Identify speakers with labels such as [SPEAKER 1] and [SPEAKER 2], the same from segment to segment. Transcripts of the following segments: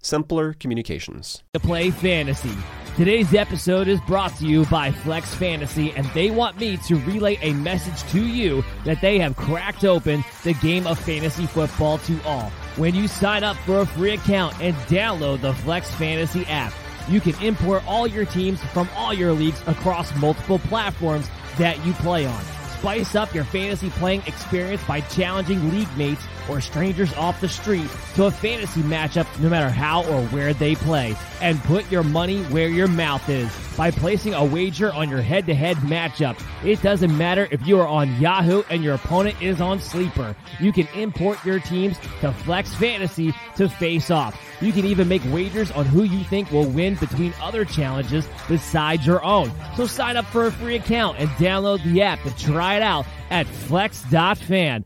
[SPEAKER 1] simpler communications.
[SPEAKER 2] To play fantasy. Today's episode is brought to you by Flex Fantasy, and they want me to relay a message to you that they have cracked open the game of fantasy football to all. When you sign up for a free account and download the Flex Fantasy app, you can import all your teams from all your leagues across multiple platforms that you play on. Spice up your fantasy playing experience by challenging league mates or strangers off the street to a fantasy matchup no matter how or where they play. And put your money where your mouth is by placing a wager on your head to head matchup. It doesn't matter if you are on Yahoo and your opponent is on Sleeper. You can import your teams to Flex Fantasy to face off. You can even make wagers on who you think will win between other challenges besides your own. So sign up for a free account and download the app to try it out at flex.fan.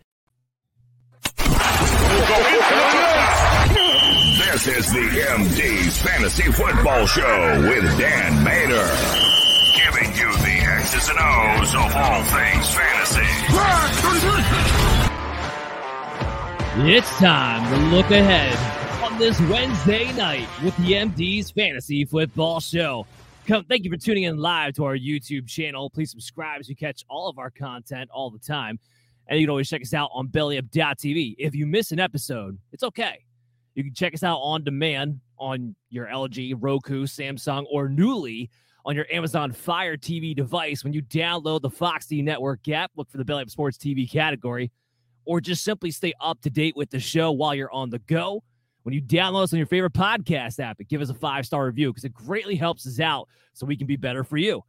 [SPEAKER 3] This is the MD's Fantasy Football Show with Dan Mater. Giving you the X's and O's of all things fantasy.
[SPEAKER 2] It's time to look ahead this Wednesday night with the MD's Fantasy Football Show. Come, thank you for tuning in live to our YouTube channel. Please subscribe so you catch all of our content all the time. And you can always check us out on bellyup.tv. If you miss an episode, it's okay. You can check us out on demand on your LG, Roku, Samsung, or newly on your Amazon Fire TV device when you download the Fox D Network app. Look for the Belly Up Sports TV category, or just simply stay up to date with the show while you're on the go. When you download us on your favorite podcast app, and give us a five star review because it greatly helps us out so we can be better for you.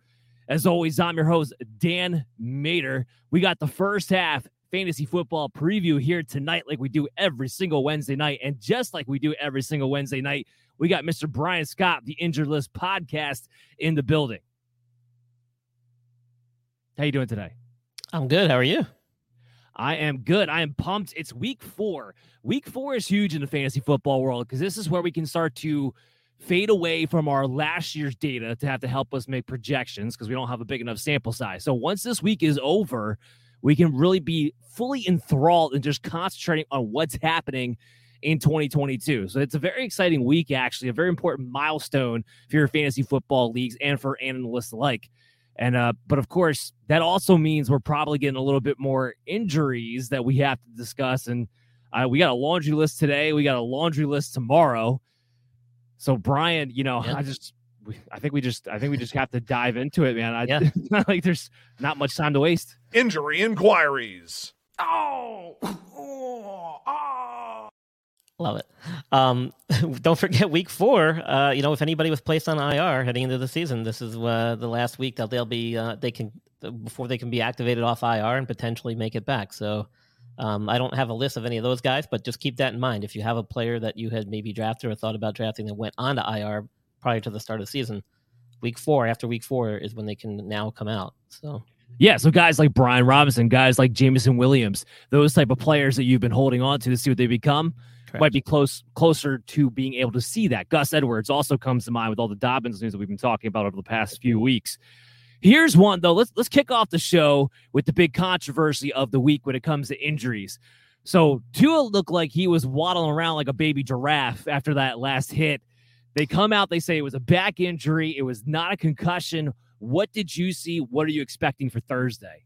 [SPEAKER 2] As always, I'm your host, Dan Mater. We got the first half fantasy football preview here tonight, like we do every single Wednesday night. And just like we do every single Wednesday night, we got Mr. Brian Scott, the Injured List podcast, in the building. How you doing today?
[SPEAKER 4] I'm good. How are you?
[SPEAKER 2] I am good. I am pumped. It's week four. Week four is huge in the fantasy football world because this is where we can start to fade away from our last year's data to have to help us make projections because we don't have a big enough sample size. So once this week is over, we can really be fully enthralled and just concentrating on what's happening in 2022. So it's a very exciting week, actually, a very important milestone for your fantasy football leagues and for analysts alike. And uh, but of course, that also means we're probably getting a little bit more injuries that we have to discuss. And uh, we got a laundry list today. We got a laundry list tomorrow. So Brian, you know,
[SPEAKER 4] Yeah.
[SPEAKER 2] I just I think we just I think we just have to dive into it, man. I
[SPEAKER 4] Yeah.
[SPEAKER 2] like there's not much time to waste.
[SPEAKER 5] Injury inquiries.
[SPEAKER 2] Oh,
[SPEAKER 4] Love it. Um, don't forget week four. Uh, you know, if anybody was placed on IR heading into the season, this is uh, the last week that they'll be uh, they can before they can be activated off IR and potentially make it back. So um, I don't have a list of any of those guys, but just keep that in mind. If you have a player that you had maybe drafted or thought about drafting that went on to IR prior to the start of the season, week four after week four is when they can now come out. So
[SPEAKER 2] yeah, so guys like Brian Robinson, guys like Jameson Williams, those type of players that you've been holding on to to see what they become Correct. might be close closer to being able to see that. Gus Edwards also comes to mind with all the Dobbins news that we've been talking about over the past few weeks. Here's one though. Let's let's kick off the show with the big controversy of the week when it comes to injuries. So Tua looked like he was waddling around like a baby giraffe after that last hit. They come out, they say it was a back injury, it was not a concussion. What did you see? What are you expecting for Thursday?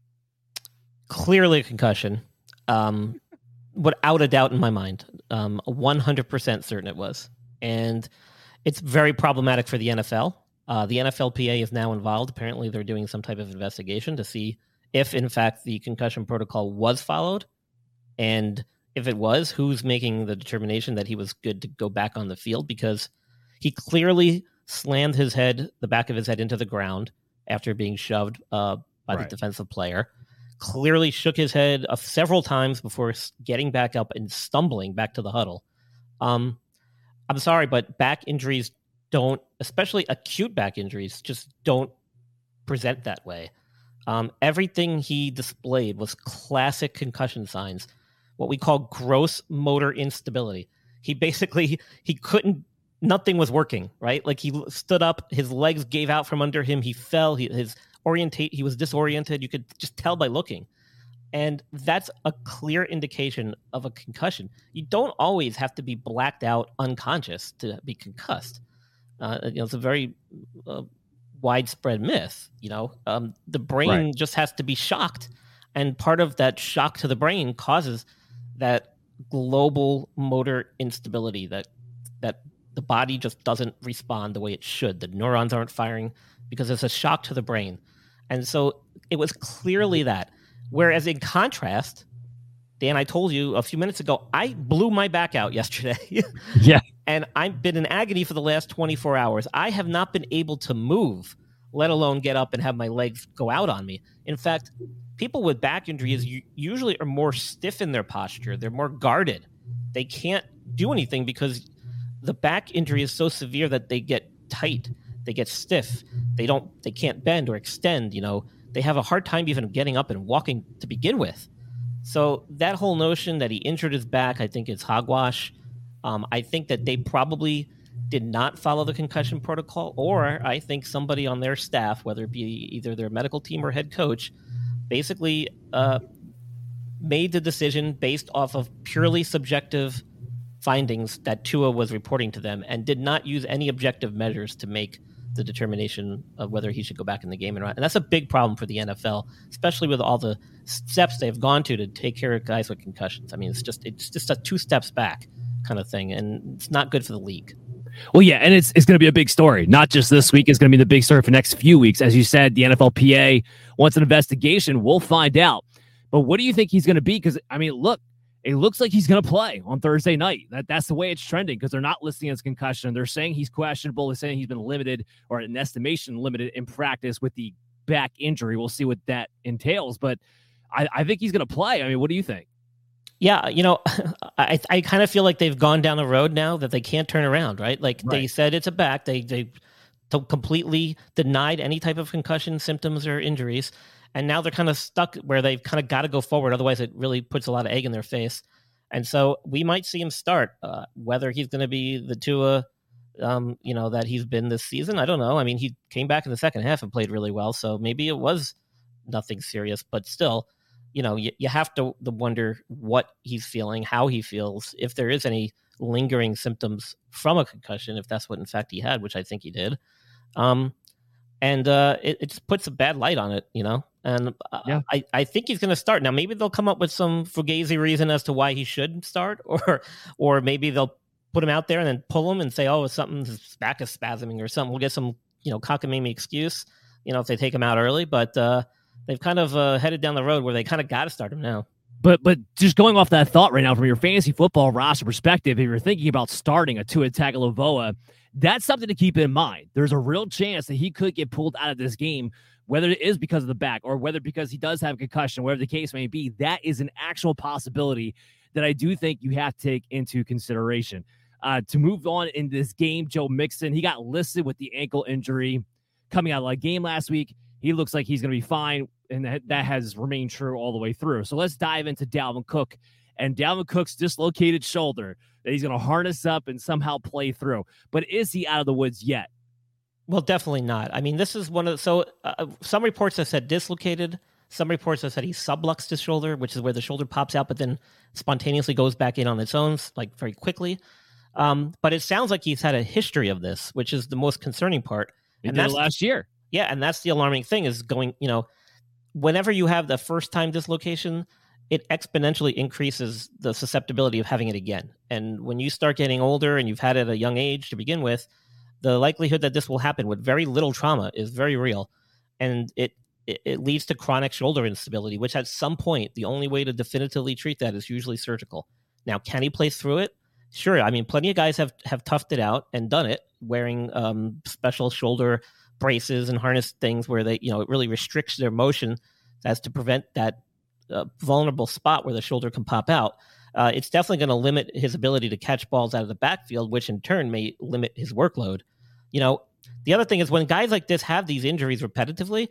[SPEAKER 4] Clearly a concussion. Um, without a doubt in my mind. Um, 100% certain it was. And it's very problematic for the NFL. Uh, the NFLPA is now involved. Apparently, they're doing some type of investigation to see if, in fact, the concussion protocol was followed. And if it was, who's making the determination that he was good to go back on the field? Because he clearly slammed his head, the back of his head, into the ground after being shoved uh, by right. the defensive player. Clearly shook his head uh, several times before getting back up and stumbling back to the huddle. Um, I'm sorry, but back injuries don't, especially acute back injuries, just don't present that way. Um, everything he displayed was classic concussion signs, what we call gross motor instability. He basically he couldn't nothing was working, right? Like he stood up, his legs gave out from under him, he fell, he, his orientate, he was disoriented. You could just tell by looking. And that's a clear indication of a concussion. You don't always have to be blacked out unconscious to be concussed. Uh, you know, it's a very uh, widespread myth. You know, um, the brain right. just has to be shocked, and part of that shock to the brain causes that global motor instability that that the body just doesn't respond the way it should. The neurons aren't firing because it's a shock to the brain. And so it was clearly that. Whereas in contrast, Dan, I told you a few minutes ago, I blew my back out yesterday.
[SPEAKER 2] yeah.
[SPEAKER 4] And I've been in agony for the last 24 hours. I have not been able to move, let alone get up and have my legs go out on me. In fact, people with back injuries usually are more stiff in their posture, they're more guarded. They can't do anything because the back injury is so severe that they get tight, they get stiff, they don't, they can't bend or extend. You know, they have a hard time even getting up and walking to begin with. So that whole notion that he injured his back, I think, is hogwash. Um, I think that they probably did not follow the concussion protocol, or I think somebody on their staff, whether it be either their medical team or head coach, basically uh, made the decision based off of purely subjective findings that Tua was reporting to them and did not use any objective measures to make the determination of whether he should go back in the game or not. And that's a big problem for the NFL, especially with all the steps they've gone to to take care of guys with concussions. I mean, it's just it's just a two steps back kind of thing, and it's not good for the league.
[SPEAKER 2] Well, yeah, and it's it's going to be a big story. Not just this week; it's going to be the big story for next few weeks. As you said, the NFLPA wants an investigation. We'll find out. But what do you think he's going to be? Because I mean, look, it looks like he's going to play on Thursday night. That that's the way it's trending because they're not listing as concussion. They're saying he's questionable. They're saying he's been limited or an estimation limited in practice with the back injury. We'll see what that entails, but I, I think he's going to play. I mean, what do you think?
[SPEAKER 4] Yeah, you know, I I kind of feel like they've gone down the road now that they can't turn around. Right? Like right. they said, it's a back. They they completely denied any type of concussion symptoms or injuries and now they're kind of stuck where they've kind of got to go forward. Otherwise, it really puts a lot of egg in their face. And so we might see him start. Uh, whether he's going to be the Tua, um, you know, that he's been this season, I don't know. I mean, he came back in the second half and played really well, so maybe it was nothing serious. But still, you know, you, you have to wonder what he's feeling, how he feels, if there is any lingering symptoms from a concussion, if that's what in fact he had, which I think he did. Um, and uh, it, it, just puts a bad light on it, you know and yeah. I, I think he's going to start now. Maybe they'll come up with some fugazi reason as to why he should start, or or maybe they'll put him out there and then pull him and say, "Oh, something his back is spasming or something." We'll get some you know cockamamie excuse, you know, if they take him out early. But uh, they've kind of uh, headed down the road where they kind of got to start him now.
[SPEAKER 2] But but just going off that thought right now from your fantasy football roster perspective, if you're thinking about starting a two Tua Tagovailoa, that's something to keep in mind. There's a real chance that he could get pulled out of this game, whether it is because of the back or whether because he does have a concussion, whatever the case may be. That is an actual possibility that I do think you have to take into consideration. Uh, to move on in this game, Joe Mixon, he got listed with the ankle injury coming out of the game last week. He looks like he's going to be fine, and that, that has remained true all the way through. So let's dive into Dalvin Cook and Dalvin Cook's dislocated shoulder that he's going to harness up and somehow play through. But is he out of the woods yet?
[SPEAKER 4] Well, definitely not. I mean, this is one of the, so uh, some reports have said dislocated. Some reports have said he subluxed his shoulder, which is where the shoulder pops out, but then spontaneously goes back in on its own, like very quickly. Um, but it sounds like he's had a history of this, which is the most concerning part.
[SPEAKER 2] He and that's last year.
[SPEAKER 4] Yeah, and that's the alarming thing is going, you know, whenever you have the first time dislocation, it exponentially increases the susceptibility of having it again. And when you start getting older and you've had it at a young age to begin with, the likelihood that this will happen with very little trauma is very real. And it it, leads to chronic shoulder instability, which at some point, the only way to definitively treat that is usually surgical. Now, can he play through it? Sure. I mean, plenty of guys have have toughed it out and done it, wearing um, special shoulder braces and harness things where they, you know, it really restricts their motion as to prevent that uh, vulnerable spot where the shoulder can pop out. Uh, it's definitely going to limit his ability to catch balls out of the backfield, which in turn may limit his workload. You know, the other thing is when guys like this have these injuries repetitively,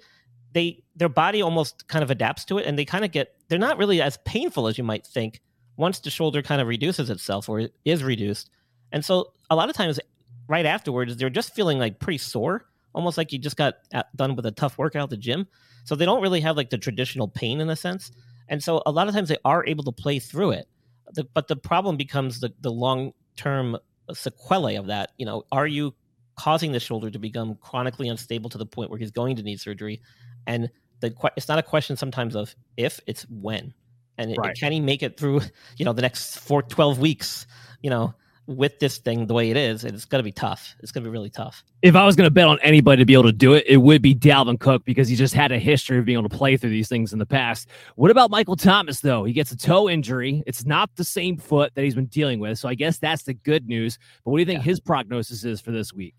[SPEAKER 4] they their body almost kind of adapts to it and they kind of get they're not really as painful as you might think once the shoulder kind of reduces itself or is reduced. And so a lot of times right afterwards they're just feeling like pretty sore almost like you just got done with a tough workout at the gym. So they don't really have like the traditional pain in a sense. And so a lot of times they are able to play through it the, but the problem becomes the, the long term sequelae of that you know are you causing the shoulder to become chronically unstable to the point where he's going to need surgery and the it's not a question sometimes of if, it's when. And right. it, can he make it through, you know, the next four, 12 weeks, you know, with this thing the way it is, it's going to be tough. It's going to be really tough.
[SPEAKER 2] If I was going to bet on anybody to be able to do it, it would be Dalvin Cook because he just had a history of being able to play through these things in the past. What about Michael Thomas, though? He gets a toe injury. It's not the same foot that he's been dealing with. So I guess that's the good news. But what do you think yeah. his prognosis is for this week?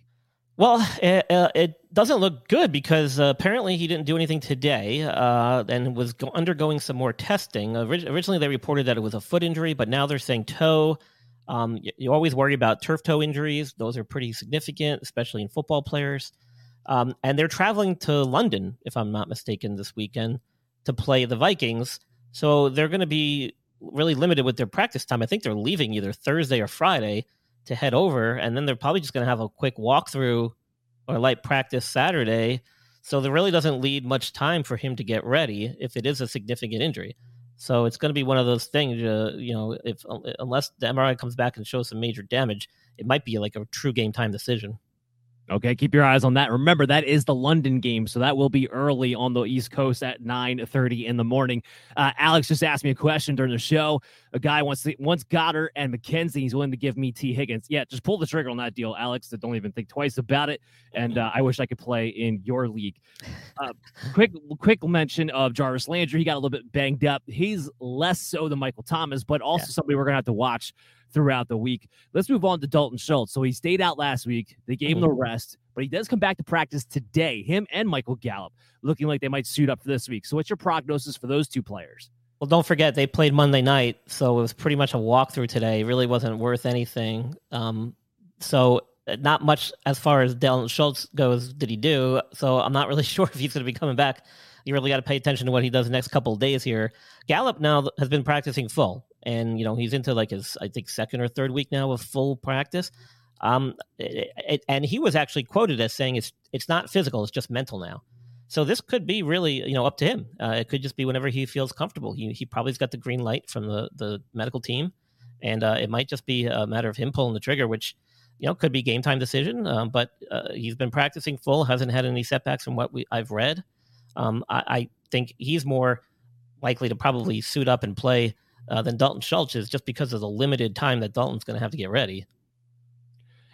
[SPEAKER 4] Well, it, uh, it, doesn't look good because uh, apparently he didn't do anything today uh, and was go- undergoing some more testing. Orig- originally, they reported that it was a foot injury, but now they're saying toe. Um, you, you, always worry about turf toe injuries; those are pretty significant, especially in football players. Um, and they're traveling to London, if I'm not mistaken, this weekend to play the Vikings. So they're going to be really limited with their practice time. I think they're leaving either Thursday or Friday to head over, and then they're probably just going to have a quick walkthrough or light practice Saturday. So there really doesn't lead much time for him to get ready if it is a significant injury. So it's going to be one of those things, uh, you know, if unless the MRI comes back and shows some major damage, it might be like a true game time decision.
[SPEAKER 2] Okay, keep your eyes on that. Remember, that is the London game, so that will be early on the East Coast at 9.30 in the morning. Uh, Alex just asked me a question during the show. A guy wants to, wants Goddard and McKenzie. He's willing to give me Tee Higgins. Yeah, just pull the trigger on that deal, Alex. Don't even think twice about it. And uh, I wish I could play in your league. Uh, quick, quick mention of Jarvis Landry. He got a little bit banged up. He's less so than Michael Thomas, but also yeah. somebody we're gonna have to watch throughout the week. Let's move on to Dalton Schultz. So he stayed out last week. They gave him the mm-hmm. rest, but he does come back to practice today. Him and Michael Gallup looking like they might suit up for this week. So what's your prognosis for those two players?
[SPEAKER 4] Well, don't forget they played Monday night, so it was pretty much a walkthrough today. It really wasn't worth anything. Um, so uh, not much as far as Dalton Schultz goes did he do. So I'm not really sure if he's going to be coming back. You really got to pay attention to what he does the next couple of days here. Gallup now has been practicing full and you know he's into like his I think second or third week now of full practice. Um, it, it, and he was actually quoted as saying it's it's not physical, it's just mental now. So this could be really you know up to him. Uh, it could just be whenever he feels comfortable. He he probably's got the green light from the the medical team, and uh, it might just be a matter of him pulling the trigger, which you know could be game time decision. Um, but uh, he's been practicing full, hasn't had any setbacks from what we I've read. Um, I, I think he's more likely to probably suit up and play uh, than Dalton Schultz is just because of the limited time that Dalton's going to have to get ready.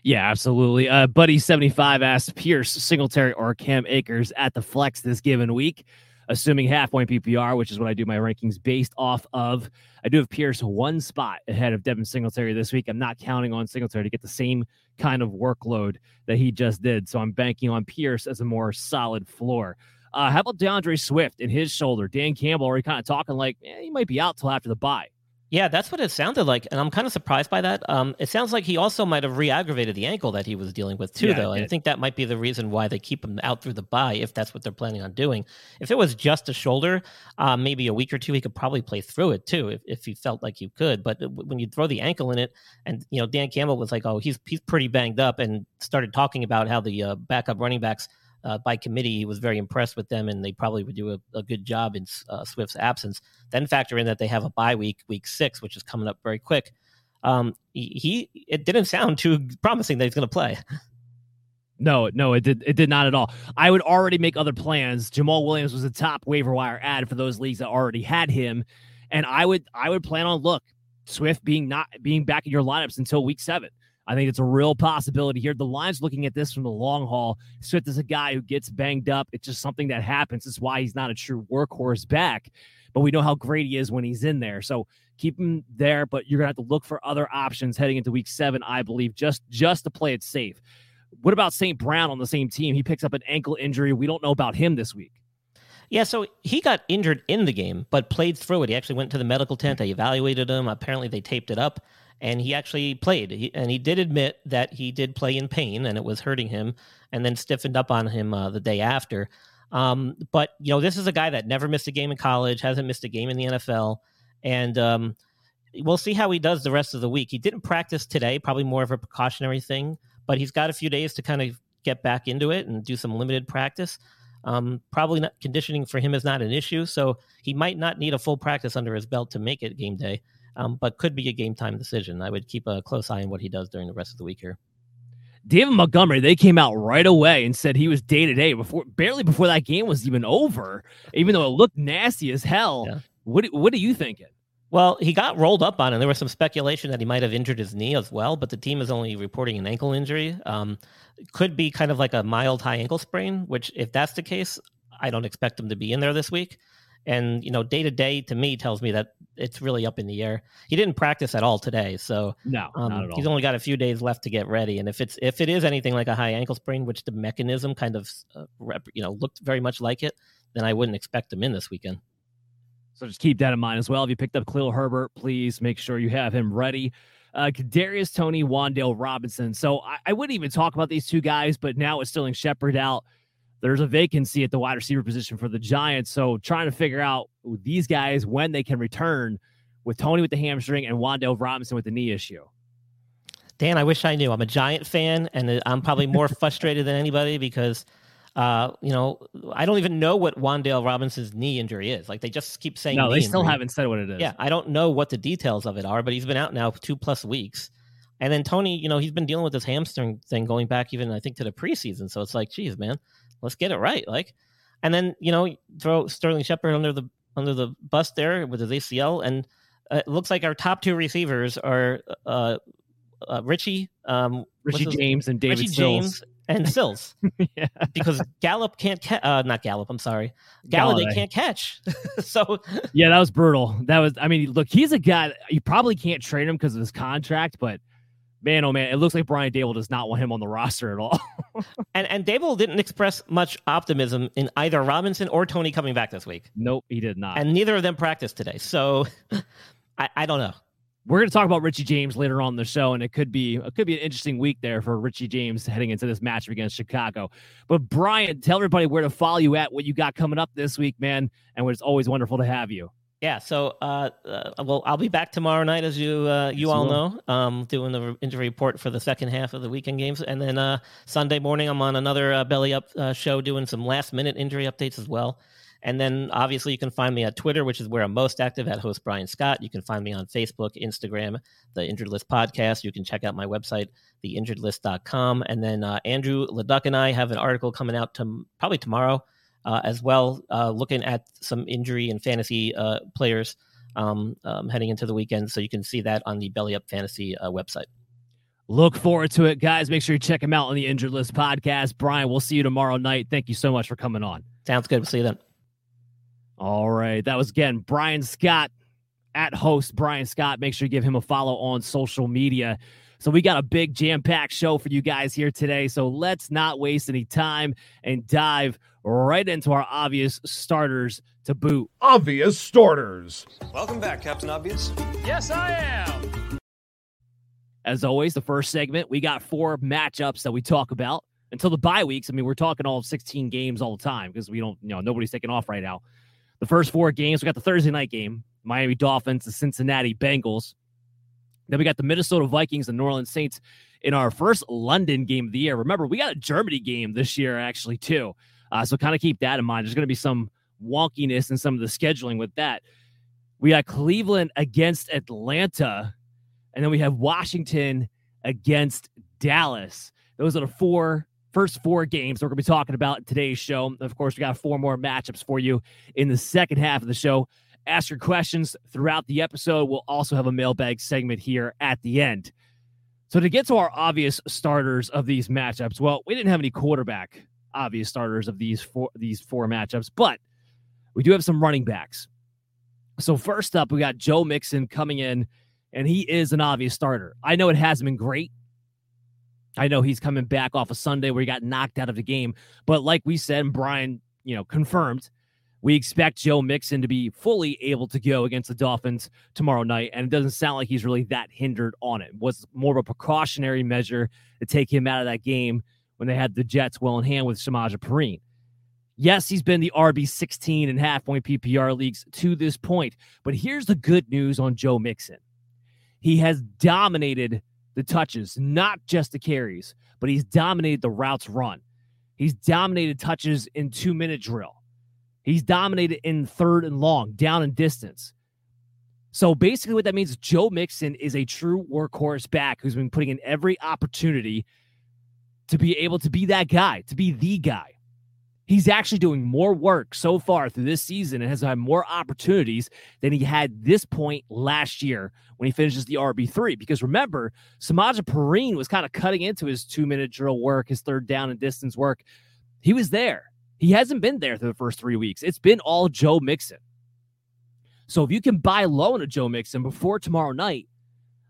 [SPEAKER 2] Yeah, absolutely. Uh, Buddy75 asked Pierce, Singletary, or Cam Akers at the flex this given week. assuming half point PPR, which is what I do my rankings based off of. I do have Pierce one spot ahead of Devin Singletary this week. I'm not counting on Singletary to get the same kind of workload that he just did. So I'm banking on Pierce as a more solid floor. Uh, how about D'Andre Swift and his shoulder? Dan Campbell already kind of talking like eh, he might be out till after the bye.
[SPEAKER 4] Yeah, that's what it sounded like, and I'm kind of surprised by that. Um, it sounds like he also might have re-aggravated the ankle that he was dealing with too,
[SPEAKER 2] Yeah,
[SPEAKER 4] though. I think that might be the reason why they keep him out through the bye, if that's what they're planning on doing. If it was just a shoulder, uh, maybe a week or two, he could probably play through it too, if, if he felt like he could. But when you throw the ankle in it, and you know, Dan Campbell was like, "Oh, he's he's pretty banged up," and started talking about how the uh, backup running backs uh, by committee. He was very impressed with them, and they probably would do a, a good job in uh, Swift's absence. Then factor in that they have a bye week, week six, which is coming up very quick. Um, he, he it didn't sound too promising that he's going to play.
[SPEAKER 2] No, no, it did. It did not at all. I would already make other plans. Jamaal Williams was a top waiver wire ad for those leagues that already had him, and I would I would plan on look Swift being not being back in your lineups until week seven. I think it's a real possibility here. The Lions looking at this from the long haul. Swift is a guy who gets banged up. It's just something that happens. It's why he's not a true workhorse back, but we know how great he is when he's in there. So keep him there, but you're gonna have to look for other options heading into week seven, I believe, just just to play it safe. What about St. Brown on the same team? He picks up an ankle injury. We don't know about him this week.
[SPEAKER 4] Yeah, so he got injured in the game, but played through it. He actually went to the medical tent. Mm-hmm. They evaluated him. Apparently, they taped it up, and he actually played. He, and he did admit that he did play in pain, and it was hurting him, and then stiffened up on him uh, the day after. Um, but you know, this is a guy that never missed a game in college, hasn't missed a game in the NFL, and um, we'll see how he does the rest of the week. He didn't practice today, probably more of a precautionary thing, but he's got a few days to kind of get back into it and do some limited practice. Um, probably not conditioning for him is not an issue, so he might not need a full practice under his belt to make it game day, um, but could be a game time decision. I would keep a close eye on what he does during the rest of the week here.
[SPEAKER 2] David Montgomery, they came out right away and said he was day to day before, barely before that game was even over. Even though it looked nasty as hell.
[SPEAKER 4] Yeah.
[SPEAKER 2] What What are you thinking?
[SPEAKER 4] Well, he got rolled up on, and there was some speculation that he might have injured his knee as well. But the team is only reporting an ankle injury. Um, could be kind of like a mild high ankle sprain. Which, if that's the case, I don't expect him to be in there this week. And you know, day to day to me tells me that it's really up in the air. He didn't practice at all today, so
[SPEAKER 2] No,
[SPEAKER 4] um,
[SPEAKER 2] not at all.
[SPEAKER 4] he's only got a few days left to get ready. And if it's if it is anything like a high ankle sprain, which the mechanism kind of uh, rep, you know looked very much like it, then I wouldn't expect him in this weekend.
[SPEAKER 2] So just keep that in mind as well. If you picked up Khalil Herbert, please make sure you have him ready. Uh, Darius Toney, Wan'Dale Robinson. So I, I wouldn't even talk about these two guys, but now with Sterling Shepard out, there's a vacancy at the wide receiver position for the Giants. So trying to figure out these guys when they can return with Toney with the hamstring and Wan'Dale Robinson with the knee issue.
[SPEAKER 4] Dan, I wish I knew. I'm a Giant fan, and I'm probably more frustrated than anybody because, uh, you know, I don't even know what Wan'Dale Robinson's knee injury is. Like they just keep saying.
[SPEAKER 2] No, they still
[SPEAKER 4] injury.
[SPEAKER 2] haven't said what it is.
[SPEAKER 4] Yeah, I don't know what the details of it are, but he's been out now two plus weeks. And then Toney, you know, he's been dealing with this hamstring thing going back even I think to the preseason. So it's like, geez, man, let's get it right. Like, and then you know, throw Sterling Shepard under the under the bus there with his ACL, and uh, it looks like our top two receivers are uh, uh, Richie, um,
[SPEAKER 2] Richie James and David
[SPEAKER 4] Richie
[SPEAKER 2] Sills.
[SPEAKER 4] James and Sills,
[SPEAKER 2] yeah.
[SPEAKER 4] because Gallup can't ca- uh, not Gallup. I'm sorry, Golladay
[SPEAKER 2] Golladay.
[SPEAKER 4] can't catch. so
[SPEAKER 2] Yeah, that was brutal. That was, I mean, look, he's a guy you probably can't trade him because of his contract, but man, oh man, it looks like Brian Daboll does not want him on the roster at all.
[SPEAKER 4] And and Daboll didn't express much optimism in either Robinson or Toney coming back this week,
[SPEAKER 2] nope, he did not.
[SPEAKER 4] and neither of them practiced today. So I, I don't know.
[SPEAKER 2] We're going to talk about Richie James later on in the show, and it could be it could be an interesting week there for Richie James heading into this matchup against Chicago. But Brian, tell everybody where to follow you at, what you got coming up this week, man, and it's always wonderful to have you.
[SPEAKER 4] Yeah. So uh, uh well, I'll be back tomorrow night, as you uh, you
[SPEAKER 2] Yes,
[SPEAKER 4] all
[SPEAKER 2] you
[SPEAKER 4] know, um, doing the injury report for the second half of the weekend games, and then uh, Sunday morning I'm on another uh, belly up uh, show doing some last minute injury updates as well. And then obviously you can find me at Twitter, which is where I'm most active at host Brian Scott. You can find me on Facebook, Instagram, the Injured List podcast. You can check out my website, theinjuredlist.com. And then uh, Andrew Leduc and I have an article coming out to probably tomorrow uh, as well, uh, looking at some injury and fantasy uh, players um, um, heading into the weekend. So you can see that on the Belly Up Fantasy uh, website.
[SPEAKER 2] Look forward to it, guys. Make sure you check him out on the Injured List podcast. Brian, we'll see you tomorrow night. Thank you so much for coming on.
[SPEAKER 4] Sounds good. We'll see you then.
[SPEAKER 2] All right. That was again Brian Scott at host Brian Scott. Make sure you give him a follow on social media. So we got a big jam-packed show for you guys here today. So let's not waste any time and dive right into our obvious starters to boot.
[SPEAKER 5] Obvious starters.
[SPEAKER 6] Welcome back, Captain Obvious.
[SPEAKER 2] Yes, I am. As always, the first segment, we got four matchups that we talk about until the bye weeks. I mean, we're talking all 16 games all the time because we don't, you know, nobody's taking off right now. The first four games, we got the Thursday night game, Miami Dolphins, the Cincinnati Bengals. Then we got the Minnesota Vikings and New Orleans Saints in our first London game of the year. Remember, we got a Germany game this year, actually, too. Uh, so kind of keep that in mind. There's going to be some wonkiness in some of the scheduling with that. We got Cleveland against Atlanta, and then we have Washington against Dallas. Those are the four first four games we're going to be talking about today's show. Of course, we got four more matchups for you in the second half of the show ask your questions throughout the episode. We'll also have a mailbag segment here at the end. So to get to our obvious starters of these matchups, well, we didn't have any quarterback obvious starters of these four these four matchups, but we do have some running backs. So first up, we got Joe Mixon coming in, and he is an obvious starter. I know it hasn't been great. I know he's coming back off a Sunday where he got knocked out of the game, but like we said, and Brian, you know, confirmed we expect Joe Mixon to be fully able to go against the Dolphins tomorrow night, and it doesn't sound like he's really that hindered on it. it was more of a precautionary measure to take him out of that game when they had the Jets well in hand with Samaje Perine. Yes, he's been the RB 16 and half point PPR leagues to this point, but here's the good news on Joe Mixon. He has dominated the touches, not just the carries, but he's dominated the routes run. He's dominated touches in two minute drill. He's dominated in third and long, down and distance. So basically, what that means is Joe Mixon is a true workhorse back who's been putting in every opportunity to be able to be that guy, to be the guy. He's actually doing more work so far through this season and has had more opportunities than he had this point last year when he finishes the RB3. Because remember, Samaje Perine was kind of cutting into his two minute drill work, his third down and distance work. He was there. He hasn't been there for the first three weeks. It's been all Joe Mixon. So if you can buy low on a Joe Mixon before tomorrow night,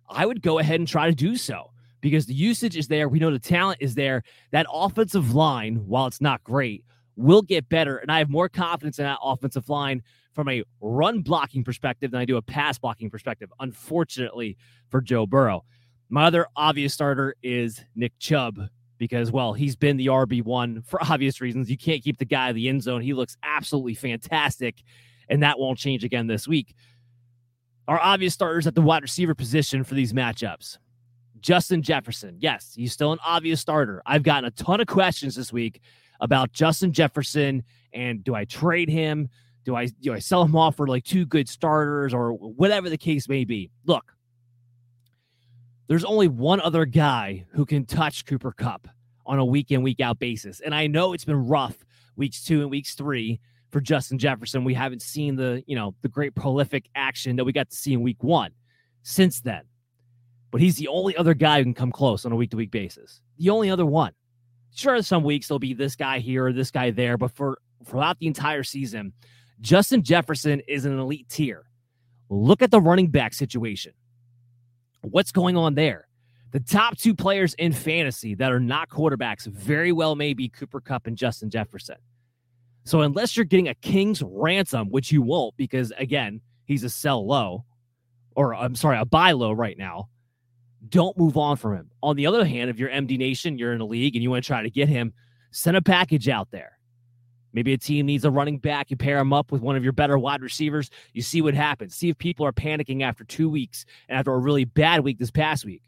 [SPEAKER 2] I would go ahead and try to do so because the usage is there. We know the talent is there. That offensive line, while it's not great, will get better. And I have more confidence in that offensive line from a run blocking perspective than I do a pass blocking perspective, unfortunately for Joe Burrow. My other obvious starter is Nick Chubb because, well, he's been the RB1 for obvious reasons. You can't keep the guy in the end zone. He looks absolutely fantastic, and that won't change again this week. Our obvious starters at the wide receiver position for these matchups. Justin Jefferson. Yes, he's still an obvious starter. I've gotten a ton of questions this week about Justin Jefferson and do I trade him? Do I do I sell him off for like two good starters or whatever the case may be? Look, there's only one other guy who can touch Cooper Kupp on a week in, week out basis. And I know it's been rough weeks two and weeks three for Justin Jefferson. We haven't seen the, you know, the great prolific action that we got to see in week one since then. But he's the only other guy who can come close on a week to week basis. The only other one. Sure, some weeks there'll be this guy here or this guy there, but for throughout the entire season, Justin Jefferson is an elite tier. Look at the running back situation. What's going on there? The top two players in fantasy that are not quarterbacks very well may be Cooper Kupp and Justin Jefferson. So unless you're getting a king's ransom, which you won't, because again, he's a sell low, or I'm sorry, a buy low right now, don't move on from him. On the other hand, if you're MD Nation, you're in a league and you want to try to get him, send a package out there. Maybe a team needs a running back. You pair him up with one of your better wide receivers. You see what happens. See if people are panicking after two weeks and after a really bad week this past week.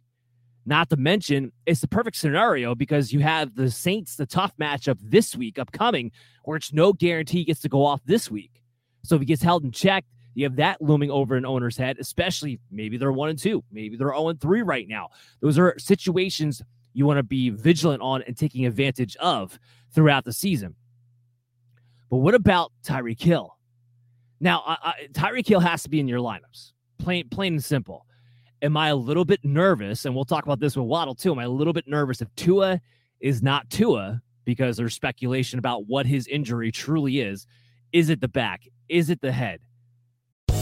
[SPEAKER 2] Not to mention, it's the perfect scenario because you have the Saints, the tough matchup this week upcoming, where it's no guarantee he gets to go off this week. So if he gets held in check, you have that looming over an owner's head, especially maybe they're one and two, maybe they're 0 and three right now. Those are situations you want to be vigilant on and taking advantage of throughout the season. But what about Tyreek Hill? Now, I, I, Tyreek Hill has to be in your lineups, plain, plain and simple. Am I a little bit nervous? And we'll talk about this with Waddle too. Am I a little bit nervous if Tua is not Tua because there's speculation about what his injury truly is? Is it the back? Is it the head?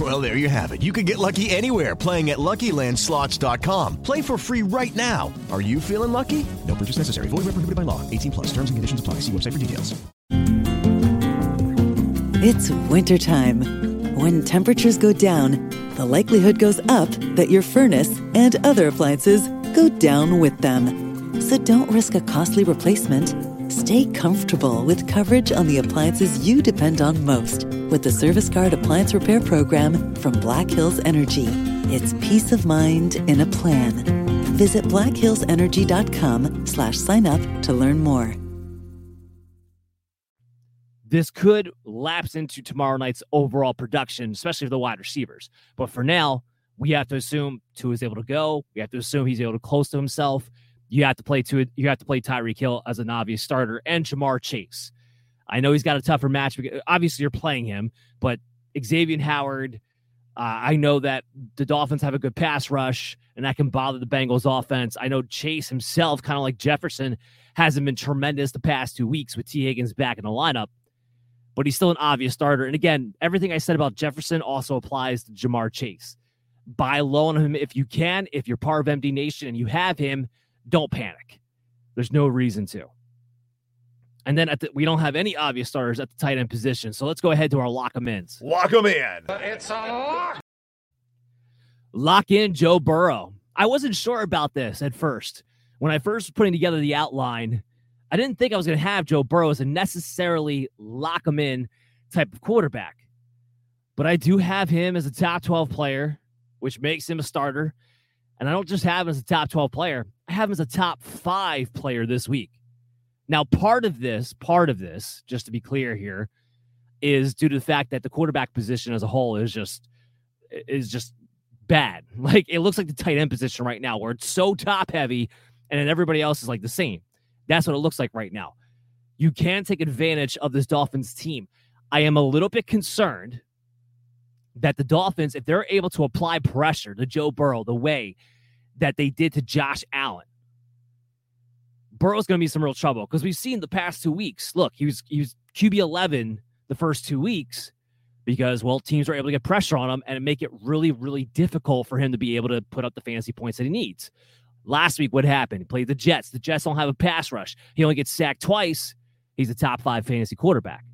[SPEAKER 7] Well, there you have it. You can get lucky anywhere playing at LuckyLandSlots.com. Play for free right now. Are you feeling lucky? No purchase necessary. Void where prohibited by law. 18 plus. Terms and conditions apply. See website for details.
[SPEAKER 6] It's wintertime. When temperatures go down, the likelihood goes up that your furnace and other appliances go down with them. So don't risk a costly replacement. Stay comfortable with coverage on the appliances you depend on most with the Service Guard Appliance Repair Program from Black Hills Energy. It's peace of mind in a plan. Visit blackhillsenergy.com slash sign up to learn more.
[SPEAKER 2] This could lapse into tomorrow night's overall production, especially for the wide receivers. But for now, we have to assume Tua is able to go. We have to assume he's able to close to himself. You have to play Tua, you have to play Tyreek Hill as an obvious starter and Ja'Marr Chase. I know he's got a tougher match. Because obviously, you're playing him, but Xavier Howard. Uh, I know that the Dolphins have a good pass rush, and that can bother the Bengals' offense. I know Chase himself, kind of like Jefferson, hasn't been tremendous the past two weeks with Tee Higgins back in the lineup, but he's still an obvious starter. And again, everything I said about Jefferson also applies to Ja'Marr Chase. Buy low on him if you can. If you're part of MD Nation and you have him, don't panic. There's no reason to. And then the, we don't have any obvious starters at the tight end position. So let's go ahead to our lock 'em ins.
[SPEAKER 5] Lock 'em in.
[SPEAKER 2] It's a lock. Lock in Joe Burrow. I wasn't sure about this at first. When I first was putting together the outline, I didn't think I was going to have Joe Burrow as a necessarily lock him in type of quarterback. But I do have him as a top 12 player, which makes him a starter. And I don't just have him as a top 12 player, I have him as a top five player this week. Now, part of this, part of this, just to be clear here, is due to the fact that the quarterback position as a whole is just is just bad. Like it looks like the tight end position right now, where it's so top heavy, and then everybody else is like the same. That's what it looks like right now. You can take advantage of this Dolphins team. I am a little bit concerned that the Dolphins, if they're able to apply pressure to Joe Burrow the way that they did to Josh Allen, Burrow's going to be some real trouble because we've seen the past two weeks. Look, he was he was QB eleven the first two weeks because well teams are able to get pressure on him and make it really really difficult for him to be able to put up the fantasy points that he needs. Last week, what happened? He played the Jets. The Jets don't have a pass rush. He only gets sacked twice. He's a top five fantasy quarterback.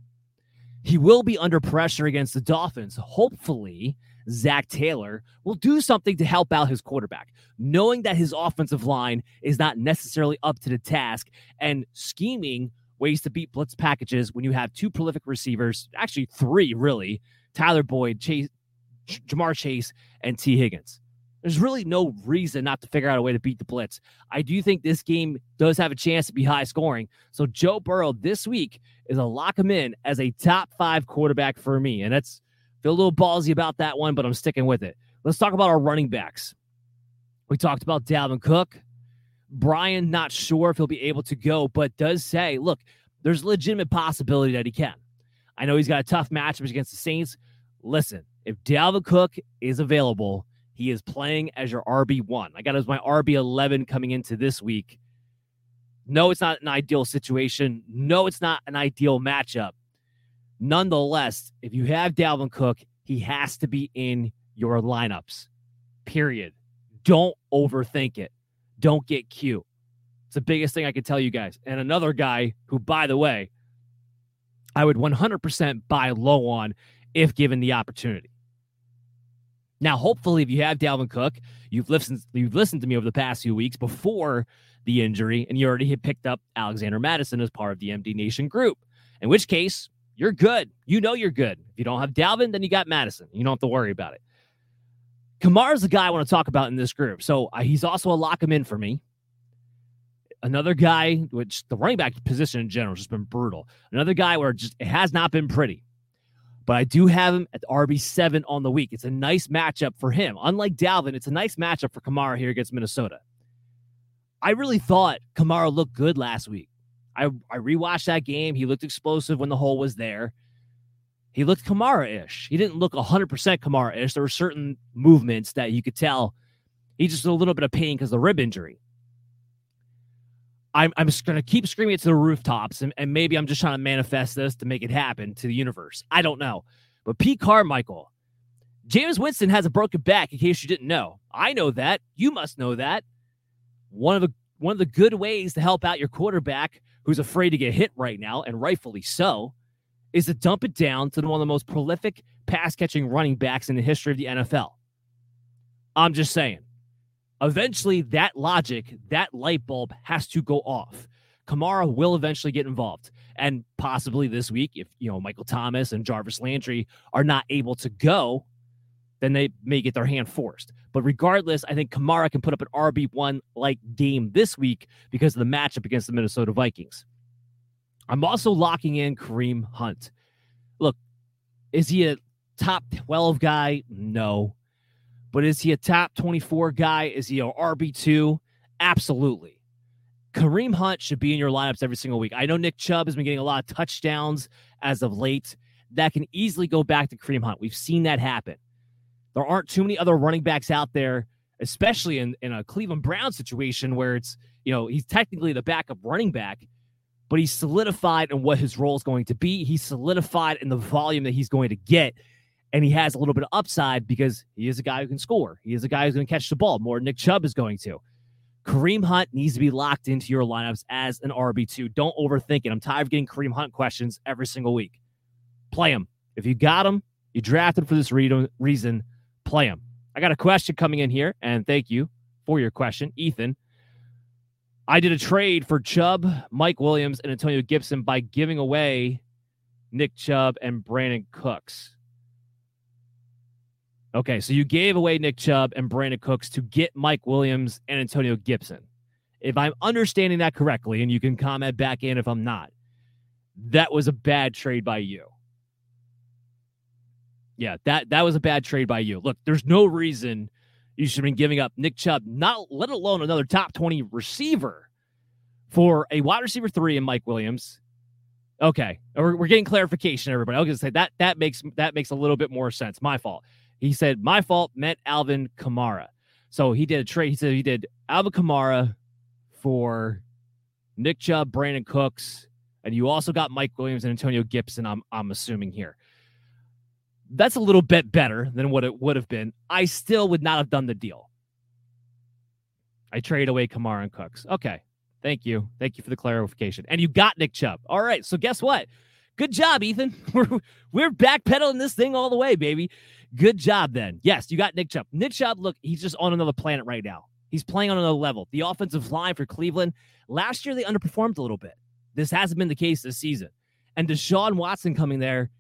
[SPEAKER 2] He will be under pressure against the Dolphins. Hopefully, Zac Taylor will do something to help out his quarterback, knowing that his offensive line is not necessarily up to the task and scheming ways to beat blitz packages when you have two prolific receivers, actually three really, Tyler Boyd, Chase, Ja'Marr Chase, and Tee Higgins. There's really no reason not to figure out a way to beat the blitz. I do think this game does have a chance to be high scoring. So Joe Burrow this week is a lock him in as a top five quarterback for me. And that's feel a little ballsy about that one, but I'm sticking with it. Let's talk about our running backs. We talked about Dalvin Cook. Brian, not sure if he'll be able to go, but does say, look, there's legitimate possibility that he can. I know he's got a tough matchup against the Saints. Listen, if Dalvin Cook is available, he is playing as your RB1. I got as my RB11 coming into this week. No, it's not an ideal situation. No, it's not an ideal matchup. Nonetheless, if you have Dalvin Cook, he has to be in your lineups. Period. Don't overthink it. Don't get cute. It's the biggest thing I can tell you guys. And another guy who, by the way, I would 100% buy low on if given the opportunity. Now, hopefully, if you have Dalvin Cook, you've listened you've listened to me over the past few weeks before the injury, and you already had picked up Alexander Mattison as part of the MD Nation group. In which case, you're good. You know you're good. If you don't have Dalvin, then you got Mattison. You don't have to worry about it. Kamara's the guy I want to talk about in this group. So uh, he's also a lock him in for me. Another guy, which the running back position in general has just been brutal. Another guy where it just it has not been pretty. But I do have him at RB7 on the week. It's a nice matchup for him. Unlike Dalvin, it's a nice matchup for Kamara here against Minnesota. I really thought Kamara looked good last week. I, I rewatched that game. He looked explosive when the hole was there. He looked Kamara ish. He didn't look 100% Kamara ish. There were certain movements that you could tell he just a little bit of pain because of the rib injury. I'm, I'm just going to keep screaming it to the rooftops, and, and maybe I'm just trying to manifest this to make it happen to the universe. I don't know. But Pete Carmichael, Jameis Winston has a broken back, in case you didn't know. I know that. You must know that. One of the one of the good ways to help out your quarterback who's afraid to get hit right now, and rightfully so, is to dump it down to one of the most prolific pass catching running backs in the history of the NFL. I'm just saying. Eventually, that logic, that light bulb has to go off. Kamara will eventually get involved. And possibly this week, if you know Michael Thomas and Jarvis Landry are not able to go, then they may get their hand forced. But regardless, I think Kamara can put up an RB1 like game this week because of the matchup against the Minnesota Vikings. I'm also locking in Kareem Hunt. Look, is he a top 12 guy? No. But is he a top 24 guy? Is he a RB2? Absolutely. Kareem Hunt should be in your lineups every single week. I know Nick Chubb has been getting a lot of touchdowns as of late. That can easily go back to Kareem Hunt. We've seen that happen. There aren't too many other running backs out there, especially in, in a Cleveland Brown situation where it's, you know, he's technically the backup running back, but he's solidified in what his role is going to be. He's solidified in the volume that he's going to get. And he has a little bit of upside because he is a guy who can score. He is a guy who's going to catch the ball more than Nick Chubb is going to. Kareem Hunt needs to be locked into your lineups as an RB2. Don't overthink it. I'm tired of getting Kareem Hunt questions every single week. Play him. If you got him, you drafted for this re- reason, play him. I got a question coming in here, and thank you for your question, Ethan. I did a trade for Chubb, Mike Williams, and Antonio Gibson by giving away Nick Chubb and Brandin Cooks. Okay, so you gave away Nick Chubb and Brandin Cooks to get Mike Williams and Antonio Gibson. If I'm understanding that correctly, and you can comment back in if I'm not, that was a bad trade by you. Yeah, that that was a bad trade by you. Look, there's no reason you should have been giving up Nick Chubb, not let alone another top 20 receiver for a wide receiver three and Mike Williams. Okay, we're, we're getting clarification, everybody. I was gonna say that that makes that makes a little bit more sense. My fault. He said my fault meant Alvin Kamara. So he did a trade. He said he did Alvin Kamara for Nick Chubb, Brandin Cooks, and you also got Mike Williams and Antonio Gibson. I'm I'm assuming here. That's a little bit better than what it would have been. I still would not have done the deal. I trade away Kamara and Cooks. Okay. Thank you. Thank you for the clarification. And you got Nick Chubb. All right. So guess what? Good job, Ethan. We're we're backpedaling this thing all the way, baby. Good job then. Yes, you got Nick Chubb. Nick Chubb, look, he's just on another planet right now. He's playing on another level. The offensive line for Cleveland, last year they underperformed a little bit. This hasn't been the case this season. And Deshaun Watson coming there,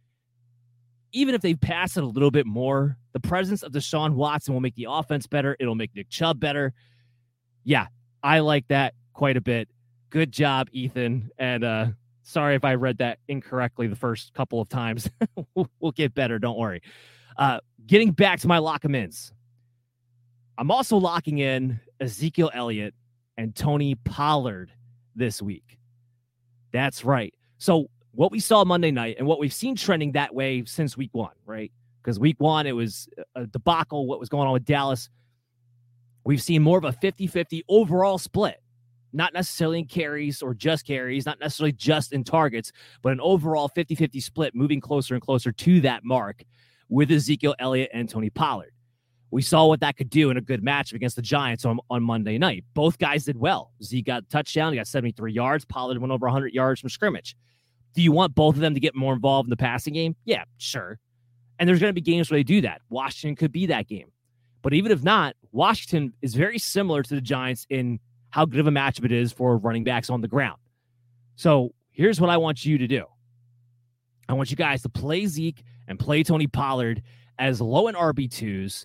[SPEAKER 2] even if they pass it a little bit more, the presence of Deshaun Watson will make the offense better. It'll make Nick Chubb better. Yeah, I like that quite a bit. Good job, Ethan. And uh sorry if I read that incorrectly the first couple of times. we'll, get better, don't worry. Uh getting back to my lock 'em ins. I'm also locking in Ezekiel Elliott and Tony Pollard this week. That's right. So what we saw Monday night and what we've seen trending that way since week one, right? Because week one, it was a debacle, what was going on with Dallas. We've seen more of a 50 50 overall split, not necessarily in carries or just carries, not necessarily just in targets, but an overall 50 50 split moving closer and closer to that mark with Ezekiel Elliott and Tony Pollard. We saw what that could do in a good match against the Giants on, on Monday night. Both guys did well. Zeke got touchdown, he got 73 yards. Pollard went over 100 yards from scrimmage. Do you want both of them to get more involved in the passing game? Yeah, sure. And there's going to be games where they do that. Washington could be that game. But even if not, Washington is very similar to the Giants in how good of a matchup it is for running backs on the ground. So here's what I want you to do I want you guys to play Zeke and play Tony Pollard as low in RB2s,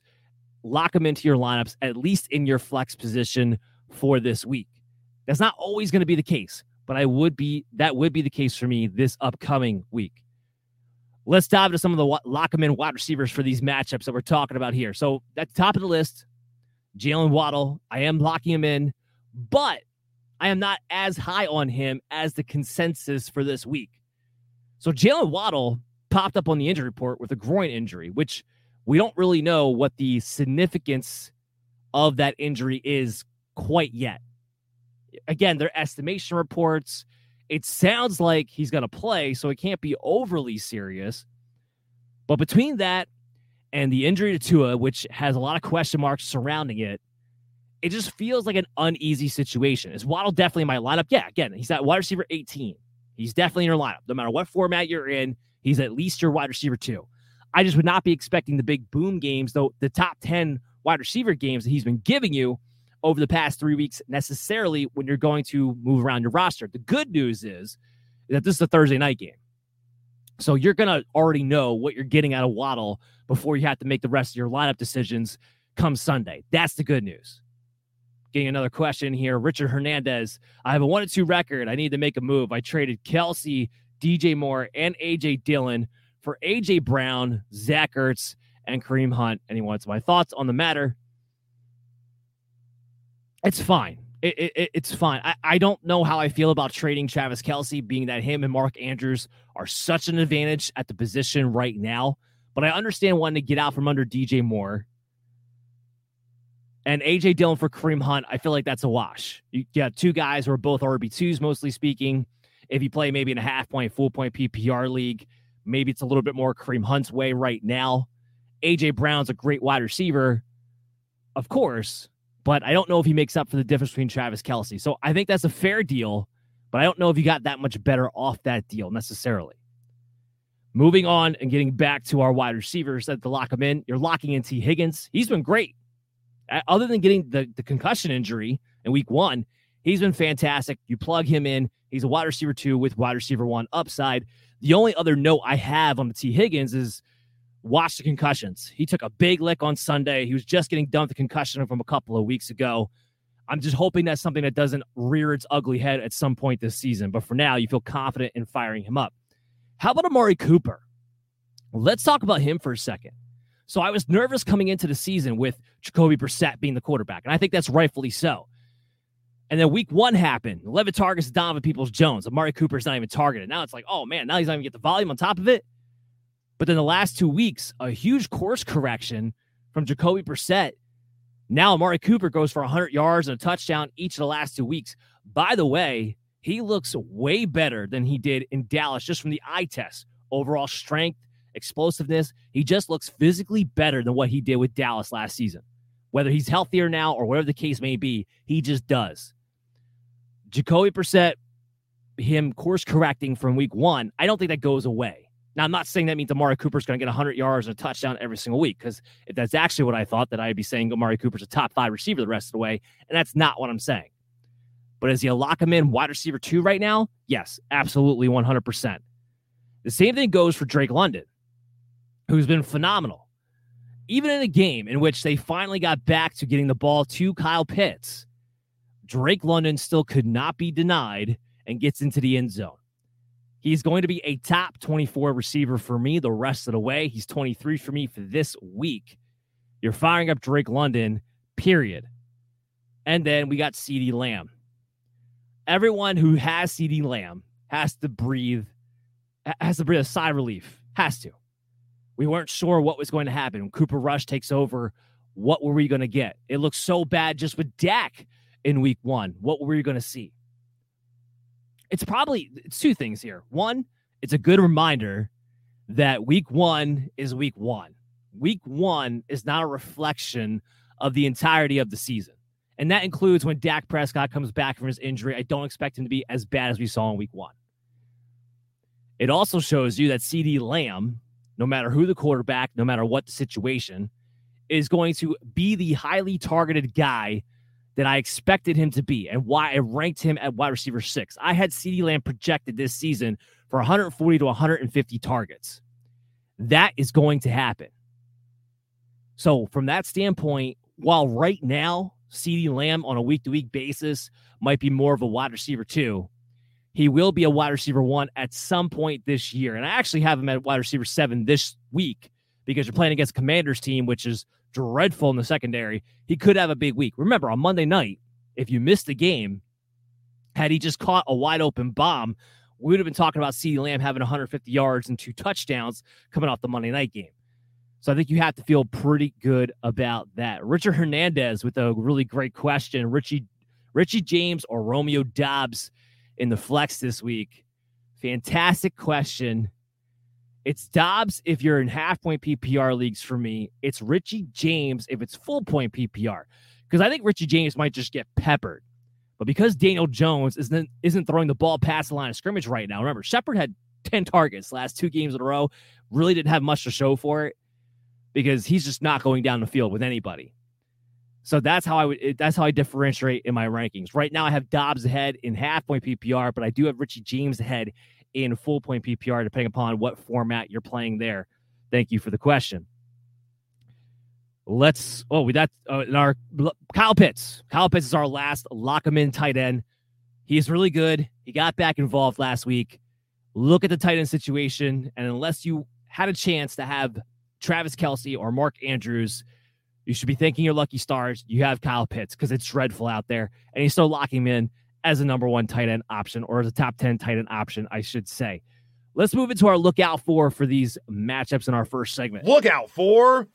[SPEAKER 2] lock them into your lineups, at least in your flex position for this week. That's not always going to be the case but I would be that would be the case for me this upcoming week. Let's dive into some of the lock them in wide receivers for these matchups that we're talking about here. So at the top of the list, Jaylen Waddle, I am locking him in, but I am not as high on him as the consensus for this week. So Jaylen Waddle popped up on the injury report with a groin injury, which we don't really know what the significance of that injury is quite yet. Again, their estimation reports, it sounds like he's going to play, so it can't be overly serious. But between that and the injury to Tua, which has a lot of question marks surrounding it, it just feels like an uneasy situation. Is Waddle definitely in my lineup? Yeah, again, he's at wide receiver 18. He's definitely in your lineup. No matter what format you're in, he's at least your wide receiver two. I just would not be expecting the big boom games, though the top 10 wide receiver games that he's been giving you over the past three weeks necessarily when you're going to move around your roster. The good news is that this is a Thursday night game. So you're going to already know what you're getting out of Waddle before you have to make the rest of your lineup decisions come Sunday. That's the good news. Getting another question here. Richard Hernandez. I have a one and two record. I need to make a move. I traded Kelce, DJ Moore, and AJ Dillon for AJ Brown, Zach Ertz, and Kareem Hunt. And he wants my thoughts on the matter. It's fine. It, it, it's fine. I, I don't know how I feel about trading Travis Kelce, being that him and Mark Andrews are such an advantage at the position right now. But I understand wanting to get out from under DJ Moore. And AJ Dillon for Kareem Hunt, I feel like that's a wash. You got two guys who are both RB2s, mostly speaking. If you play maybe in a half point, full point PPR league, maybe it's a little bit more Kareem Hunt's way right now. AJ Brown's a great wide receiver, of course, but I don't know if he makes up for the difference between Travis Kelce. So I think that's a fair deal, but I don't know if you got that much better off that deal necessarily. Moving on and getting back to our wide receivers that to lock them in, you're locking in Tee Higgins. He's been great. Other than getting the, the concussion injury in week one, he's been fantastic. You plug him in, he's a wide receiver two with wide receiver one upside. The only other note I have on the Tee Higgins is watch the concussions. He took a big lick on Sunday. He was just getting done with the concussion from a couple of weeks ago. I'm just hoping that's something that doesn't rear its ugly head at some point this season. But for now, you feel confident in firing him up. How about Amari Cooper? Let's talk about him for a second. So I was nervous coming into the season with Jacoby Brissett being the quarterback, and I think that's rightfully so. And then week one happened. 11 targets Donovan Peoples Jones. Amari Cooper's not even targeted. Now it's like, oh man, now he's not even get the volume on top of it. But then the last two weeks, a huge course correction from Jacoby Brissett. Now Amari Cooper goes for 100 yards and a touchdown each of the last two weeks. By the way, he looks way better than he did in Dallas just from the eye test. Overall strength, explosiveness. He just looks physically better than what he did with Dallas last season. Whether he's healthier now or whatever the case may be, he just does. Jacoby Brissett, him course correcting from week one, I don't think that goes away. Now, I'm not saying that means Amari Cooper's going to get 100 yards and a touchdown every single week, because if that's actually what I thought, that I'd be saying Amari Cooper's a top five receiver the rest of the way, and that's not what I'm saying. But as you lock him in wide receiver two right now? Yes, absolutely 100%. The same thing goes for Drake London, who's been phenomenal. Even in a game in which they finally got back to getting the ball to Kyle Pitts, Drake London still could not be denied and gets into the end zone. He's going to be a top 24 receiver for me the rest of the way. He's 23 for me for this week. You're firing up Drake London, period. And then we got CeeDee Lamb. Everyone who has CeeDee Lamb has to breathe, has to breathe a sigh of relief. Has to. We weren't sure what was going to happen. When Cooper Rush takes over, what were we going to get? It looks so bad just with Dak in week one. What were we going to see? It's probably it's two things here. One, it's a good reminder that week one is week one. Week one is not a reflection of the entirety of the season. And that includes when Dak Prescott comes back from his injury. I don't expect him to be as bad as we saw in week one. It also shows you that CeeDee Lamb, no matter who the quarterback, no matter what the situation, is going to be the highly targeted guy that I expected him to be and why I ranked him at wide receiver six. I had CeeDee Lamb projected this season for 140 to 150 targets. That is going to happen. So, from that standpoint, while right now, CeeDee Lamb on a week to week basis might be more of a wide receiver two, he will be a wide receiver one at some point this year. And I actually have him at wide receiver seven this week because you're playing against Commanders team, which is dreadful in the secondary. He could have a big week. Remember, on Monday night, if you missed the game, Had he just caught a wide open bomb, we would have been talking about CeeDee Lamb having 150 yards and two touchdowns coming off the Monday night game. So I think you have to feel pretty good about that. Richard Hernandez with a really great question. Richie Richie James or Romeo Doubs in the flex this week. Fantastic question. It's Doubs if you're in half point PPR leagues for me. It's Richie James if it's full point PPR. Because I think Richie James might just get peppered. But because Daniel Jones isn't isn't throwing the ball past the line of scrimmage right now, remember Shepard had 10 targets last two games in a row, really didn't have much to show for it because he's just not going down the field with anybody. So that's how I would that's how I differentiate in my rankings. Right now I have Doubs ahead in half point PPR, but I do have Richie James ahead in full point PPR, depending upon what format you're playing there. Thank you for the question. Let's oh we that uh, in our Kyle Pitts. Kyle Pitts is our last lock him in tight end. He's really good. He got back involved last week. Look at the tight end situation, and unless you had a chance to have Travis Kelce or Mark Andrews, you should be thanking your lucky stars. You have Kyle Pitts because it's dreadful out there, and he's still locking in as a number one tight end option or as a top 10 tight end option, I should say. Let's move into our lookout for for these matchups in our first segment.
[SPEAKER 5] Lookout for.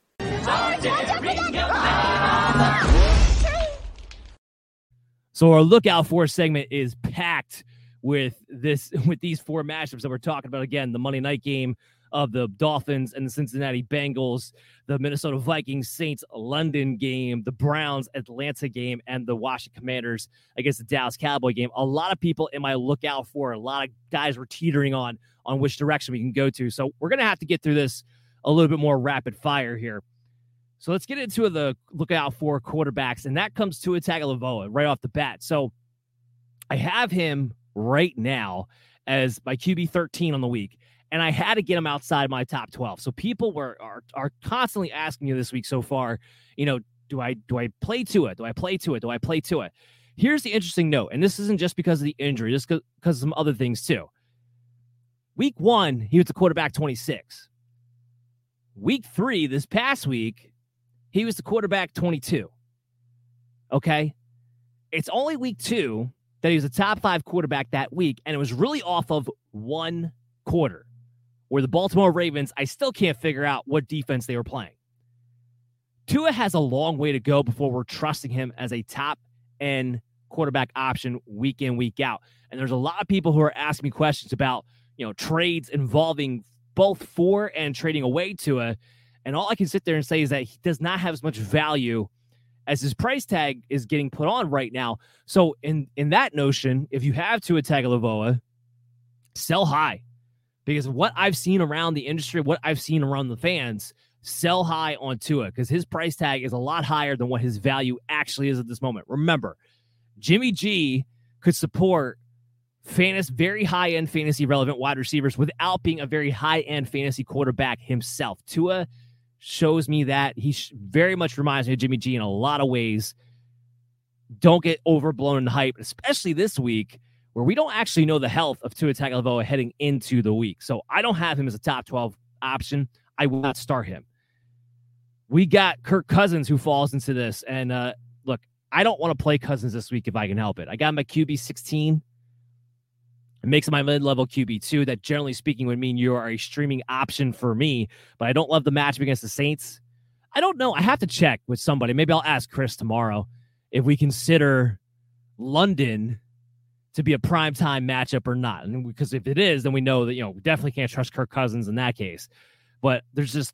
[SPEAKER 2] So our lookout for segment is packed with this with these four matchups that we're talking about again the Monday night game of the Dolphins and the Cincinnati Bengals, the Minnesota Vikings Saints London game, the Browns Atlanta game, and the Washington Commanders against the Dallas Cowboy game. A lot of people in my lookout for a lot of guys were teetering on on which direction we can go to. So we're gonna have to get through this a little bit more rapid fire here. So let's get into the lookout for quarterbacks, and that comes to Tagovailoa right off the bat. So I have him right now as my QB 13 on the week and I had to get him outside my top 12. So people were are, are constantly asking me this week so far, you know, do I do I play Tua? Do I play Tua? Do I play Tua? Here's the interesting note, and this isn't just because of the injury, just because of some other things too. Week one, he was the quarterback 26. Week three, this past week, he was the quarterback 22. Okay. It's only week two that he was a top five quarterback that week, and it was really off of one quarter where the Baltimore Ravens, I still can't figure out what defense they were playing. Tua has a long way to go before we're trusting him as a top end quarterback option week in, week out. And there's a lot of people who are asking me questions about, you know, trades involving both for and trading away Tua. And all I can sit there and say is that he does not have as much value as his price tag is getting put on right now. So in in that notion, if you have Tua Tagovailoa, sell high because what I've seen around the industry, what I've seen around the fans, sell high on Tua because his price tag is a lot higher than what his value actually is at this moment. Remember, Jimmy G could support fantasy, very high end fantasy relevant wide receivers without being a very high end fantasy quarterback himself. Tua shows me that he very much reminds me of Jimmy G in a lot of ways. Don't get overblown in hype, especially this week where we don't actually know the health of Tua Tagovailoa heading into the week. So I don't have him as a top 12 option. I will not start him. We got Kirk Cousins who falls into this. And uh, look, I don't want to play Cousins this week if I can help it. I got my QB 16. It makes my mid level QB 2. That generally speaking would mean you are a streaming option for me, but I don't love the matchup against the Saints. I don't know. I have to check with somebody. Maybe I'll ask Chris tomorrow if we consider London to be a prime time matchup or not. And because if it is, then we know that, you know, we definitely can't trust Kirk Cousins in that case. But there's just,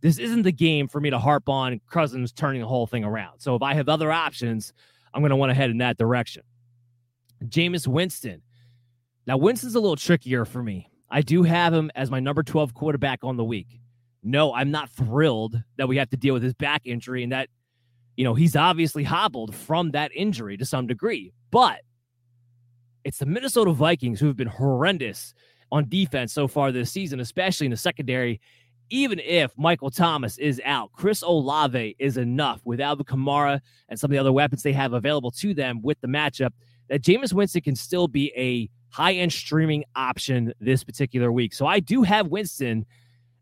[SPEAKER 2] this isn't the game for me to harp on Cousins turning the whole thing around. So if I have other options, I'm going to want to head in that direction. Jameis Winston. Now, Winston's a little trickier for me. I do have him as my number 12 quarterback on the week. No, I'm not thrilled that we have to deal with his back injury and that, you know, he's obviously hobbled from that injury to some degree. But it's the Minnesota Vikings who have been horrendous on defense so far this season, especially in the secondary. Even if Michael Thomas is out, Chris Olave is enough with Alvin Kamara and some of the other weapons they have available to them with the matchup that Jameis Winston can still be a high end streaming option this particular week. So I do have Winston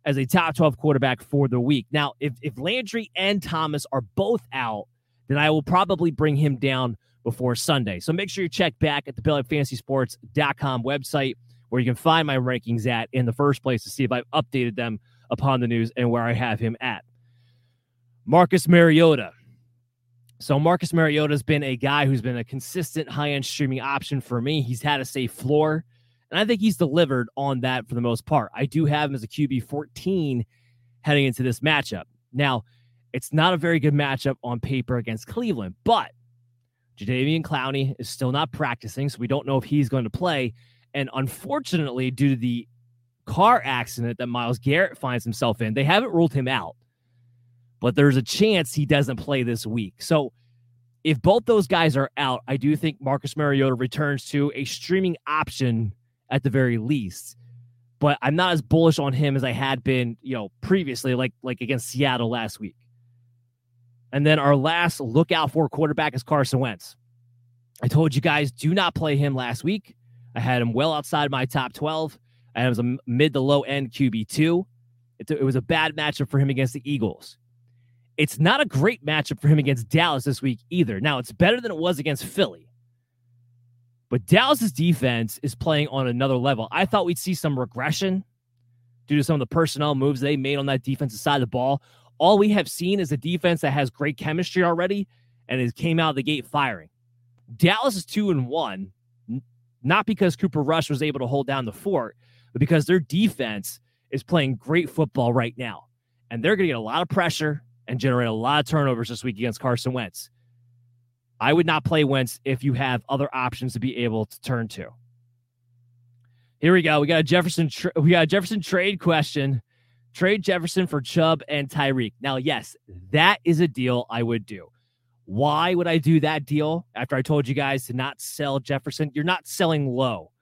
[SPEAKER 2] as a top 12 quarterback for the week. Now, if, if Landry and Thomas are both out, then I will probably bring him down before Sunday. So make sure you check back at the BellyUpFantasySports.com website where you can find my rankings at in the first place to see if I've updated them upon the news and where I have him at. Marcus Mariota. So Marcus Mariota has been a guy who's been a consistent high-end streaming option for me. He's had a safe floor, and I think he's delivered on that for the most part. I do have him as a QB 14 heading into this matchup. Now, it's not a very good matchup on paper against Cleveland, but Jadeveon Clowney is still not practicing, so we don't know if he's going to play. And unfortunately, due to the car accident that Myles Garrett finds himself in, they haven't ruled him out but there's a chance he doesn't play this week. So if both those guys are out, I do think Marcus Mariota returns to a streaming option at the very least. But I'm not as bullish on him as I had been, you know, previously, like like against Seattle last week. And then our last lookout for quarterback is Carson Wentz. I told you guys do not play him last week. I had him well outside my top 12. I him a mid to low end QB2. It, it was a bad matchup for him against the Eagles. It's not a great matchup for him against Dallas this week either. Now, it's better than it was against Philly. But Dallas's defense is playing on another level. I thought we'd see some regression due to some of the personnel moves they made on that defensive side of the ball. All we have seen is a defense that has great chemistry already and it came out of the gate firing. Dallas is two and one, not because Cooper Rush was able to hold down the fort, but because their defense is playing great football right now. And they're going to get a lot of pressure and generate a lot of turnovers this week against Carson Wentz. I would not play Wentz if you have other options to be able to turn to. Here we go. We got a Jefferson. Tra- we got a Jefferson trade question. Trade Jefferson for Chubb and Tyreek. Now, yes, that is a deal I would do. Why would I do that deal after I told you guys to not sell Jefferson? You're not selling low.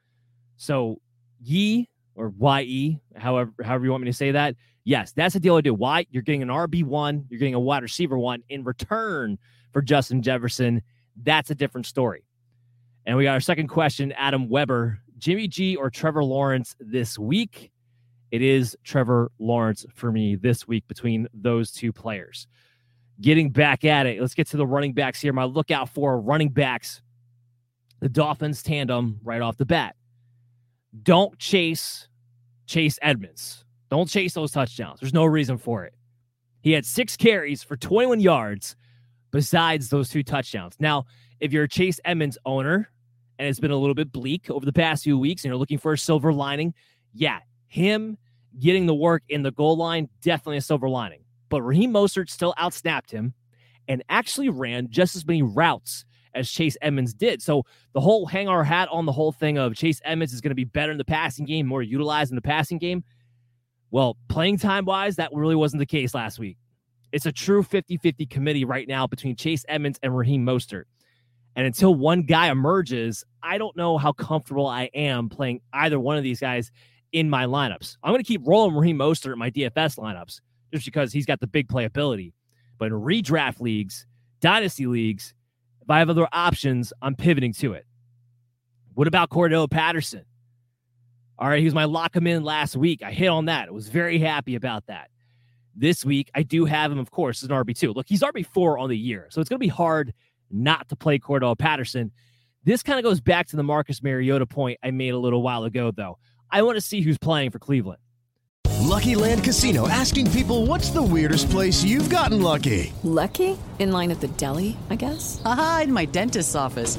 [SPEAKER 2] So, ye or ye, however, however you want me to say that, Yes, that's the deal I do. Why? You're getting an RB1, you're getting a wide receiver one in return for Justin Jefferson. That's a different story. And we got our second question, Adam Weber. Jimmy G or Trevor Lawrence this week? It is Trevor Lawrence for me this week between those two players. Getting back at it, let's get to the running backs here. My lookout for running backs, the Dolphins tandem right off the bat. Don't chase Chase Edmonds. Don't chase those touchdowns. There's no reason for it. He had six carries for 21 yards besides those two touchdowns. Now, if you're a Chase Edmonds owner and it's been a little bit bleak over the past few weeks and you're looking for a silver lining, yeah, him getting the work in the goal line, definitely a silver lining. But Raheem Mostert still outsnapped him and actually ran just as many routes as Chase Edmonds did. So the whole hang our hat on the whole thing of Chase Edmonds is going to be better in the passing game, more utilized in the passing game – well, playing time wise, that really wasn't the case last week. It's a true 50 50 committee right now between Chase Edmonds and Raheem Mostert. And until one guy emerges, I don't know how comfortable I am playing either one of these guys in my lineups. I'm going to keep rolling Raheem Mostert in my DFS lineups just because he's got the big playability. But in redraft leagues, dynasty leagues, if I have other options, I'm pivoting to it. What about Cordarrelle Patterson? All right, he was my lock him in last week. I hit on that. I was very happy about that. This week, I do have him, of course, as an RB2. Look, he's RB4 on the year, so it's going to be hard not to play Cordarrelle Patterson. This kind of goes back to the Marcus Mariota point I made a little while ago, though. I want to see who's playing for Cleveland.
[SPEAKER 7] Lucky Land Casino asking people what's the weirdest place you've gotten lucky?
[SPEAKER 8] Lucky? In line at the deli, I guess?
[SPEAKER 9] Aha, in my dentist's office.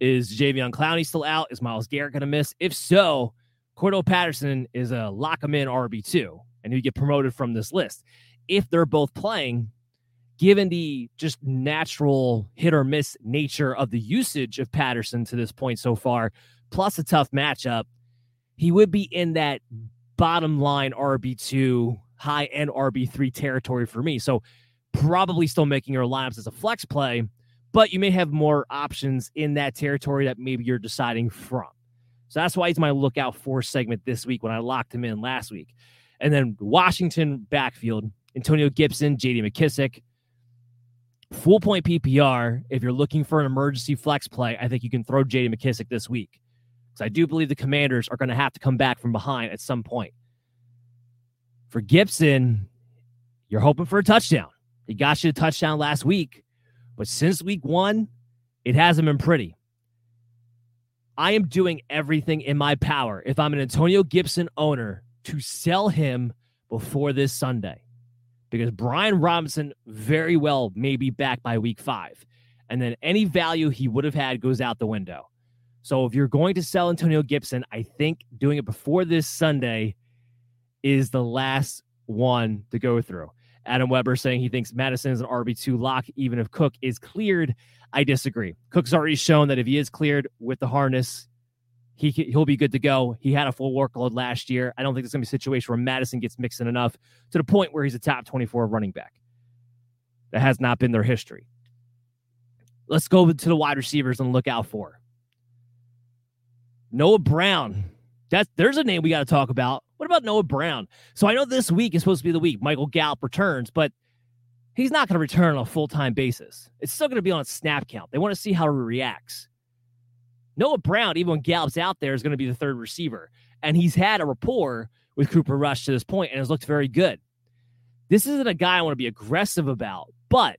[SPEAKER 2] Is Jadeveon Clowney still out? Is Myles Garrett going to miss? If so, Cordarrelle Patterson is a lock him in RB2. and who get promoted from this list. If they're both playing, given the just natural hit or miss nature of the usage of Patterson to this point so far, plus a tough matchup, he would be in that bottom line RB2, high end RB3 territory for me. So probably still making your lineups as a flex play, but you may have more options in that territory that maybe you're deciding from. So that's why he's my lookout for segment this week when I locked him in last week. And then Washington backfield, Antonio Gibson, JD McKissic. Full point PPR. If you're looking for an emergency flex play, I think you can throw JD McKissic this week. Because I do believe the commanders are going to have to come back from behind at some point. For Gibson, you're hoping for a touchdown. He got you a touchdown last week, but since week one, it hasn't been pretty. I am doing everything in my power if I'm an Antonio Gibson owner to sell him before this Sunday because Brian Robinson very well may be back by week five. And then any value he would have had goes out the window. So if you're going to sell Antonio Gibson, I think doing it before this Sunday is the last one to go through. Adam Weber saying he thinks Mattison is an RB2 lock, even if Cook is cleared. I disagree. Cook's already shown that if he is cleared with the harness, he he'll be good to go. He had a full workload last year. I don't think there's gonna be a situation where Mattison gets mixed in enough to the point where he's a top 24 running back. That has not been their history. Let's go to the wide receivers and look out for. Noah Brown. That's there's a name we got to talk about. What about Noah Brown? So I know this week is supposed to be the week Michael Gallup returns, but he's not going to return on a full time basis. It's still going to be on a snap count. They want to see how he reacts. Noah Brown, even when Gallup's out there, is going to be the third receiver. And he's had a rapport with Cooper Rush to this point and has looked very good. This isn't a guy I want to be aggressive about, but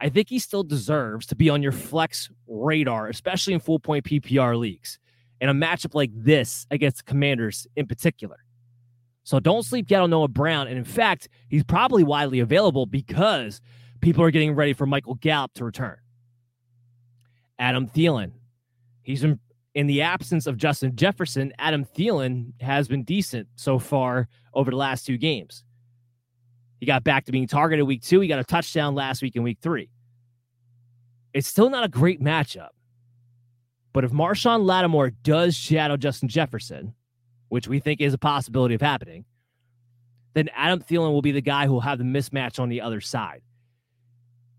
[SPEAKER 2] I think he still deserves to be on your flex radar, especially in full point PPR leagues, in a matchup like this against the Commanders in particular. So don't sleep yet on Noah Brown. And in fact, he's probably widely available because people are getting ready for Michael Gallup to return. Adam Thielen. He's in, in the absence of Justin Jefferson. Adam Thielen has been decent so far over the last two games. He got back to being targeted week two. He got a touchdown last week in week three. It's still not a great matchup. But if Marshon Lattimore does shadow Justin Jefferson, which we think is a possibility of happening, then Adam Thielen will be the guy who will have the mismatch on the other side.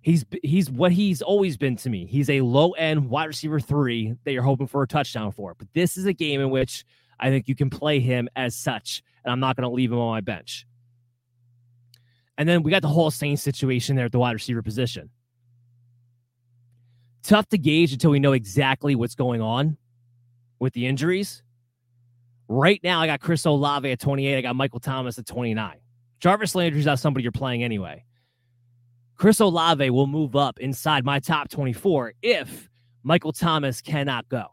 [SPEAKER 2] He's he's what he's always been to me. He's a low end wide receiver three that you're hoping for a touchdown for. But this is a game in which I think you can play him as such, and I'm not going to leave him on my bench. And then we got the whole Saints situation there at the wide receiver position. Tough to gauge until we know exactly what's going on with the injuries. Right now, I got Chris Olave at 28. I got Michael Thomas at 29. Jarvis Landry's not somebody you're playing anyway. Chris Olave will move up inside my top 24 if Michael Thomas cannot go.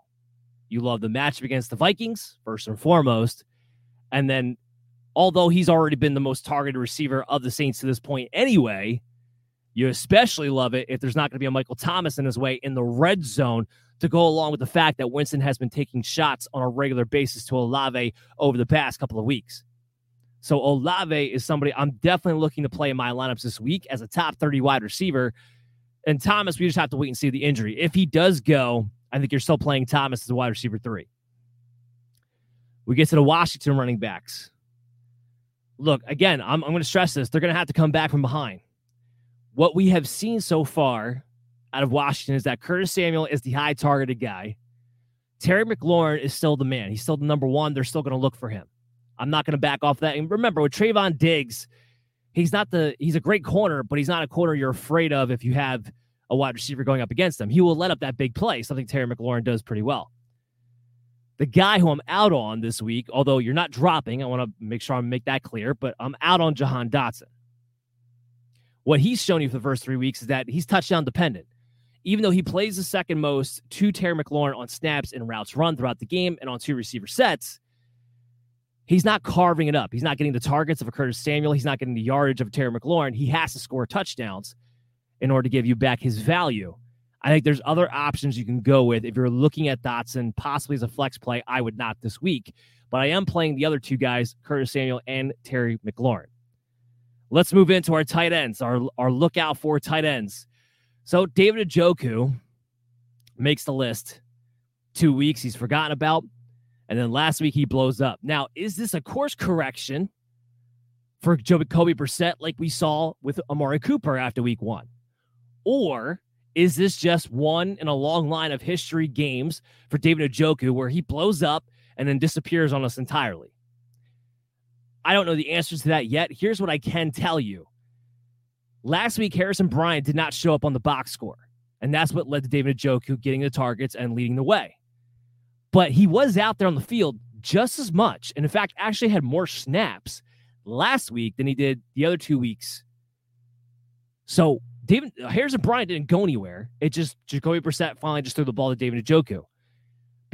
[SPEAKER 2] You love the matchup against the Vikings, first and foremost. And then, although he's already been the most targeted receiver of the Saints to this point anyway, you especially love it if there's not going to be a Michael Thomas in his way in the red zone to go along with the fact that Winston has been taking shots on a regular basis to Olave over the past couple of weeks. So Olave is somebody I'm definitely looking to play in my lineups this week as a top 30 wide receiver. And Thomas, we just have to wait and see the injury. If he does go, I think you're still playing Thomas as a wide receiver three. We get to the Washington running backs. Look, again, I'm, I'm going to stress this. They're going to have to come back from behind. What we have seen so far out of Washington is that Curtis Samuel is the high targeted guy. Terry McLaurin is still the man. He's still the number one. They're still going to look for him. I'm not going to back off that. And remember, with Trevon Diggs, he's not the he's a great corner, but he's not a corner you're afraid of if you have a wide receiver going up against him. He will let up that big play, something Terry McLaurin does pretty well. The guy who I'm out on this week, although you're not dropping, I want to make sure I make that clear, but I'm out on Jahan Dotson. What he's shown you for the first three weeks is that he's touchdown dependent even though he plays the second most to Terry McLaurin on snaps and routes run throughout the game and on two receiver sets, he's not carving it up. He's not getting the targets of a Curtis Samuel. He's not getting the yardage of Terry McLaurin. He has to score touchdowns in order to give you back his value. I think there's other options you can go with if you're looking at Dotson possibly as a flex play. I would not this week, but I am playing the other two guys, Curtis Samuel and Terry McLaurin. Let's move into our tight ends, our, our lookout for tight ends. So David Njoku makes the list. Two weeks he's forgotten about. And then last week he blows up. Now, is this a course correction for Jacoby Brissett like we saw with Amari Cooper after week one? Or is this just one in a long line of history games for David Njoku where he blows up and then disappears on us entirely? I don't know the answers to that yet. Here's what I can tell you. Last week, Harrison Bryant did not show up on the box score. And that's what led to David Njoku getting the targets and leading the way. But he was out there on the field just as much. And in fact, actually had more snaps last week than he did the other two weeks. So David Harrison Bryant didn't go anywhere. It just Jacoby Brissett finally just threw the ball to David Njoku.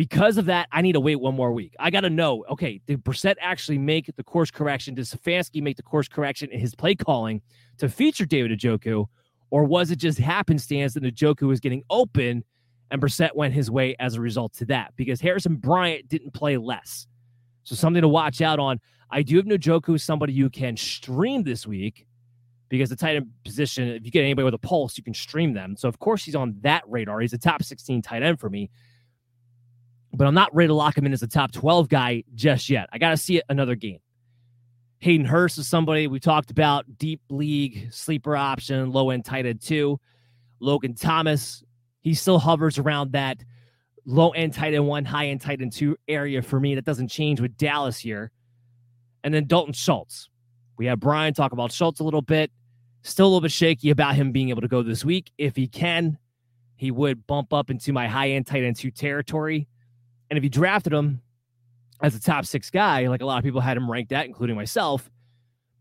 [SPEAKER 2] Because of that, I need to wait one more week. I got to know, okay, did Brissett actually make the course correction? Did Stefanski make the course correction in his play calling to feature David Njoku? Or was it just happenstance that Njoku was getting open and Brissett went his way as a result to that? Because Harrison Bryant didn't play less. So something to watch out on. I do have Njoku somebody you can stream this week because the tight end position, if you get anybody with a pulse, you can stream them. So of course he's on that radar. He's a top 16 tight end for me. But I'm not ready to lock him in as a top 12 guy just yet. I got to see another game. Hayden Hurst is somebody we talked about, deep league, sleeper option, low end tight end two. Logan Thomas, he still hovers around that low end tight end one, high end tight end two area for me. That doesn't change with Dallas here. And then Dalton Schultz. We have Brian talk about Schultz a little bit. Still a little bit shaky about him being able to go this week. If he can, he would bump up into my high end tight end two territory. And if you drafted him as a top six guy, like a lot of people had him ranked at, including myself,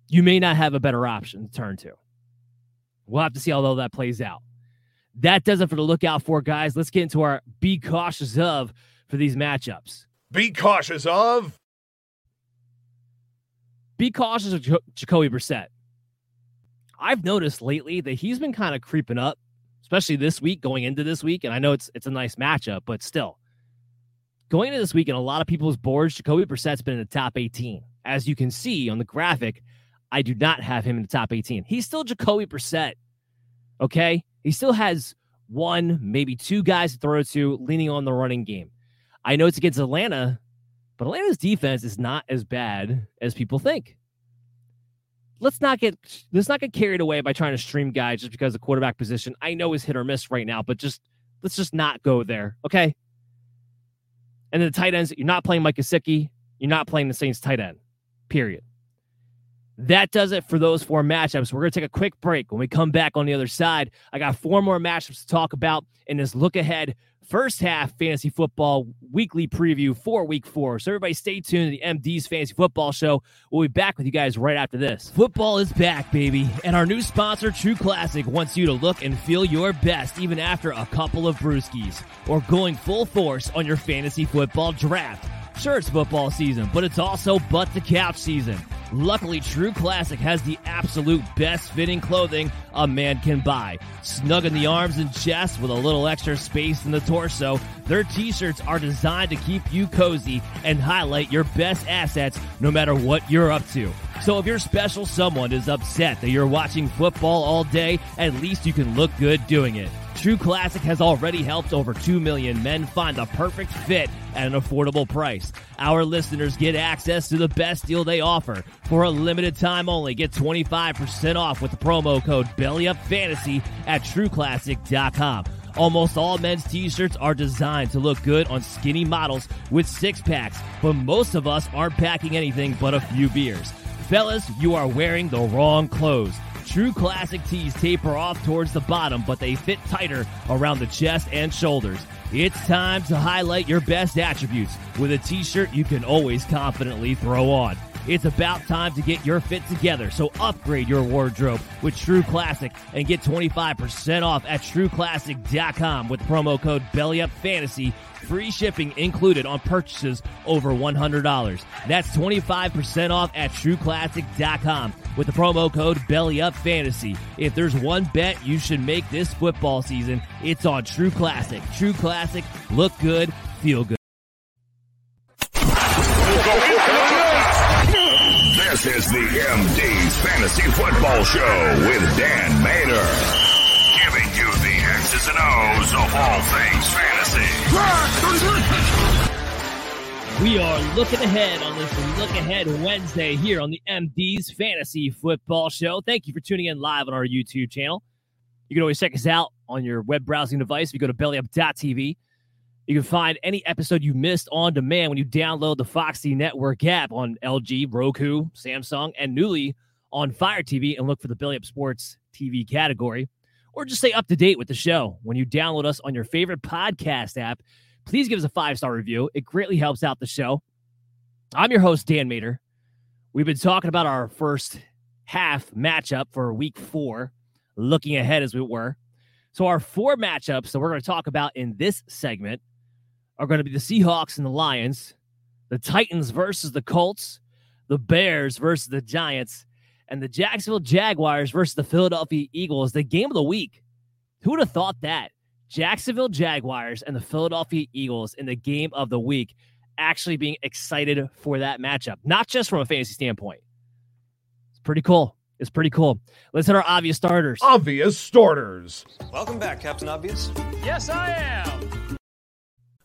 [SPEAKER 2] you may not have a better option to turn to. We'll have to see how all that plays out. That does it for the lookout for, guys. Let's get into our be cautious of for these matchups.
[SPEAKER 5] Be cautious of.
[SPEAKER 2] Be cautious of Jacoby Brissett. I've noticed lately that he's been kind of creeping up, especially this week, going into this week. And I know it's it's a nice matchup, but still, going into this week in a lot of people's boards, Jacoby Brissett's been in the top 18. As you can see on the graphic, I do not have him in the top 18. He's still Jacoby Brissett. Okay, he still has one, maybe two guys to throw to, leaning on the running game. I know it's against Atlanta, but Atlanta's defense is not as bad as people think. Let's not get let's not get carried away by trying to stream guys just because the quarterback position I know is hit or miss right now, but just let's just not go there, okay? And the tight ends, you're not playing Mike Gesicki, you're not playing the Saints tight end. Period. That does it for those four matchups. We're going to take a quick break. When we come back on the other side, I got four more matchups to talk about in this look ahead first half fantasy football weekly preview for week four. So, everybody stay tuned to the MD's Fantasy Football Show. We'll be back with you guys right after this. Football is back, baby. And our new sponsor, True Classic, wants you to look and feel your best even after a couple of brewskis or going full force on your fantasy football draft. Sure, it's football season, but it's also butt to couch season. Luckily, True Classic has the absolute best fitting clothing a man can buy. Snug in the arms and chest with a little extra space in the torso, their t-shirts are designed to keep you cozy and highlight your best assets no matter what you're up to. So if your special someone is upset that you're watching football all day, at least you can look good doing it. True Classic has already helped over 2 million men find the perfect fit at an affordable price. Our listeners get access to the best deal they offer. For a limited time only, get 25% off with the promo code BELLYUPFANTASY at TrueClassic.com. Almost all men's t-shirts are designed to look good on skinny models with six packs, but most of us aren't packing anything but a few beers. Fellas, you are wearing the wrong clothes. True classic tees taper off towards the bottom, but they fit tighter around the chest and shoulders. It's time to highlight your best attributes with a t-shirt you can always confidently throw on. It's about time to get your fit together, so upgrade your wardrobe with True Classic and get 25% off at trueclassic.com with promo code BELLYUPFANTASY. Free shipping included on purchases over $100. That's 25% off at trueclassic.com with the promo code BELLYUPFANTASY. If there's one bet you should make this football season, it's on True Classic. True Classic, look good, feel good.
[SPEAKER 3] This is the MD's Fantasy Football Show with Dan Mater. Giving you the X's and O's of all things fantasy.
[SPEAKER 2] We are looking ahead on this Look Ahead Wednesday here on the MD's Fantasy Football Show. Thank you for tuning in live on our YouTube channel. You can always check us out on your web browsing device if you go to bellyup.tv. You can find any episode you missed on demand when you download the Foxy Network app on LG, Roku, Samsung, and newly on Fire TV and look for the Belly Up Sports TV category. Or just stay up to date with the show when you download us on your favorite podcast app. Please give us a five star review. It greatly helps out the show. I'm your host, Dan Mater. We've been talking about our first half matchup for week four, looking ahead as we were. So, our four matchups that we're going to talk about in this segment are going to be the Seahawks and the Lions, the Titans versus the Colts, the Bears versus the Giants, and the Jacksonville Jaguars versus the Philadelphia Eagles. The game of the week. Who would have thought that? Jacksonville Jaguars and the Philadelphia Eagles in the game of the week actually being excited for that matchup, not just from a fantasy standpoint. It's pretty cool. It's pretty cool. Let's hit our obvious starters.
[SPEAKER 5] Obvious starters.
[SPEAKER 10] Welcome back, Captain Obvious.
[SPEAKER 11] Yes, I am.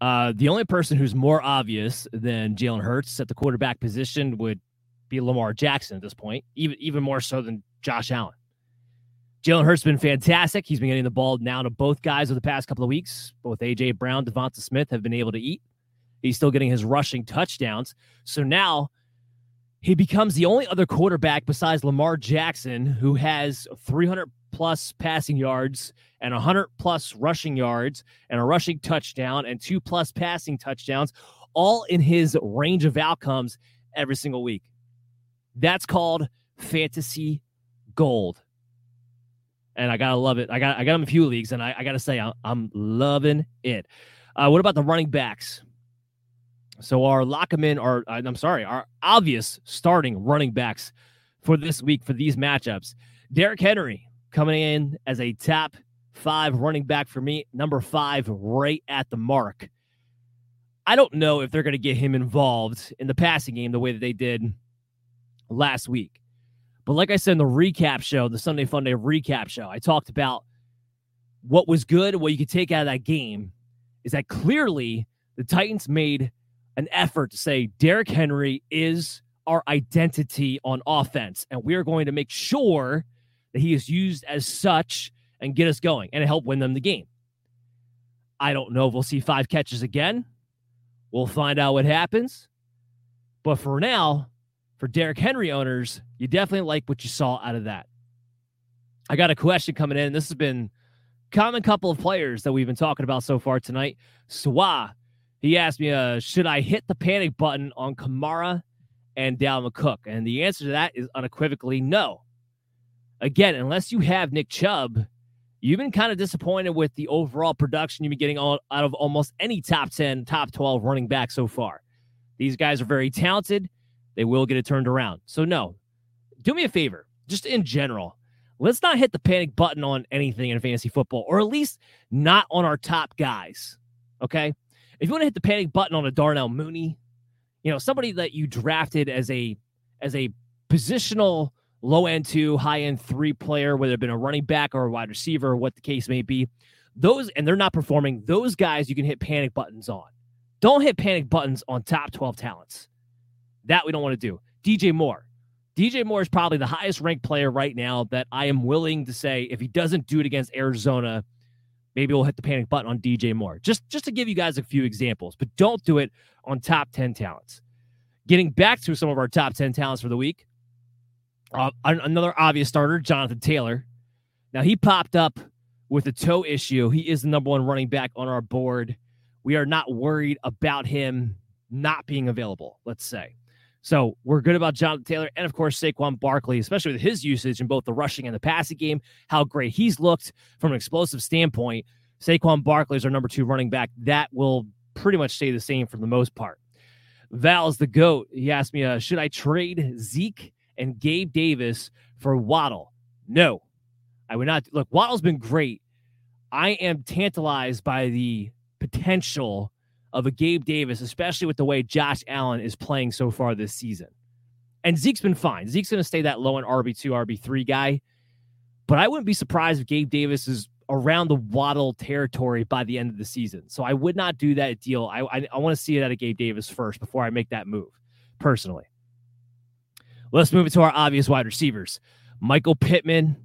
[SPEAKER 2] Uh, the only person who's more obvious than Jalen Hurts at the quarterback position would be Lamar Jackson at this point, even even more so than Josh Allen. Jalen Hurts been fantastic. He's been getting the ball now to both guys over the past couple of weeks. Both AJ Brown, Devonta Smith have been able to eat. He's still getting his rushing touchdowns. So now he becomes the only other quarterback besides Lamar Jackson who has 300 plus passing yards and 100 plus rushing yards and a rushing touchdown and two plus passing touchdowns, all in his range of outcomes every single week. That's called fantasy gold. And I gotta love it. I got I got him a few leagues, and I, I gotta say I'm, I'm loving it. Uh, what about the running backs? So our lock them in, or uh, I'm sorry, our obvious starting running backs for this week for these matchups. Derrick Henry coming in as a top five running back for me, number five, right at the mark. I don't know if they're going to get him involved in the passing game the way that they did last week. But like I said in the recap show, the Sunday Funday recap show, I talked about what was good, what you could take out of that game is that clearly the Titans made an effort to say Derrick Henry is our identity on offense, and we are going to make sure that he is used as such and get us going and help win them the game. I don't know if we'll see five catches again. We'll find out what happens. But for now, for Derrick Henry owners, you definitely like what you saw out of that. I got a question coming in. This has been common couple of players that we've been talking about so far tonight. Swa, he asked me, uh, should I hit the panic button on Kamara and Dalvin Cook? And the answer to that is unequivocally no. Again, unless you have Nick Chubb, you've been kind of disappointed with the overall production you've been getting all, out of almost any top 10, top 12 running back so far. These guys are very talented. They will get it turned around. So, no, do me a favor, just in general. Let's not hit the panic button on anything in fantasy football, or at least not on our top guys. Okay. If you want to hit the panic button on a Darnell Mooney, you know, somebody that you drafted as a as a positional low end two, high end three player, whether it been a running back or a wide receiver or what the case may be, those and they're not performing, those guys you can hit panic buttons on. Don't hit panic buttons on top 12 talents. That we don't want to do. DJ Moore. DJ Moore is probably the highest ranked player right now that I am willing to say if he doesn't do it against Arizona, maybe we'll hit the panic button on DJ Moore. Just just to give you guys a few examples, but don't do it on top 10 talents. Getting back to some of our top 10 talents for the week. Uh, another obvious starter, Jonathan Taylor. Now he popped up with a toe issue. He is the number one running back on our board. We are not worried about him not being available, let's say. So we're good about Jonathan Taylor and, of course, Saquon Barkley, especially with his usage in both the rushing and the passing game, how great he's looked from an explosive standpoint. Saquon Barkley is our number two running back. That will pretty much stay the same for the most part. Val's the GOAT. He asked me, uh, should I trade Zeke and Gabe Davis for Waddle? No, I would not. Look, Waddle's been great. I am tantalized by the potential of a Gabe Davis, especially with the way Josh Allen is playing so far this season. And Zeke's been fine. Zeke's going to stay that low in RB2, RB3 guy. But I wouldn't be surprised if Gabe Davis is around the Waddle territory by the end of the season. So I would not do that deal. I, I, I want to see it out of Gabe Davis first before I make that move, personally. Let's move it to our obvious wide receivers. Michael Pittman,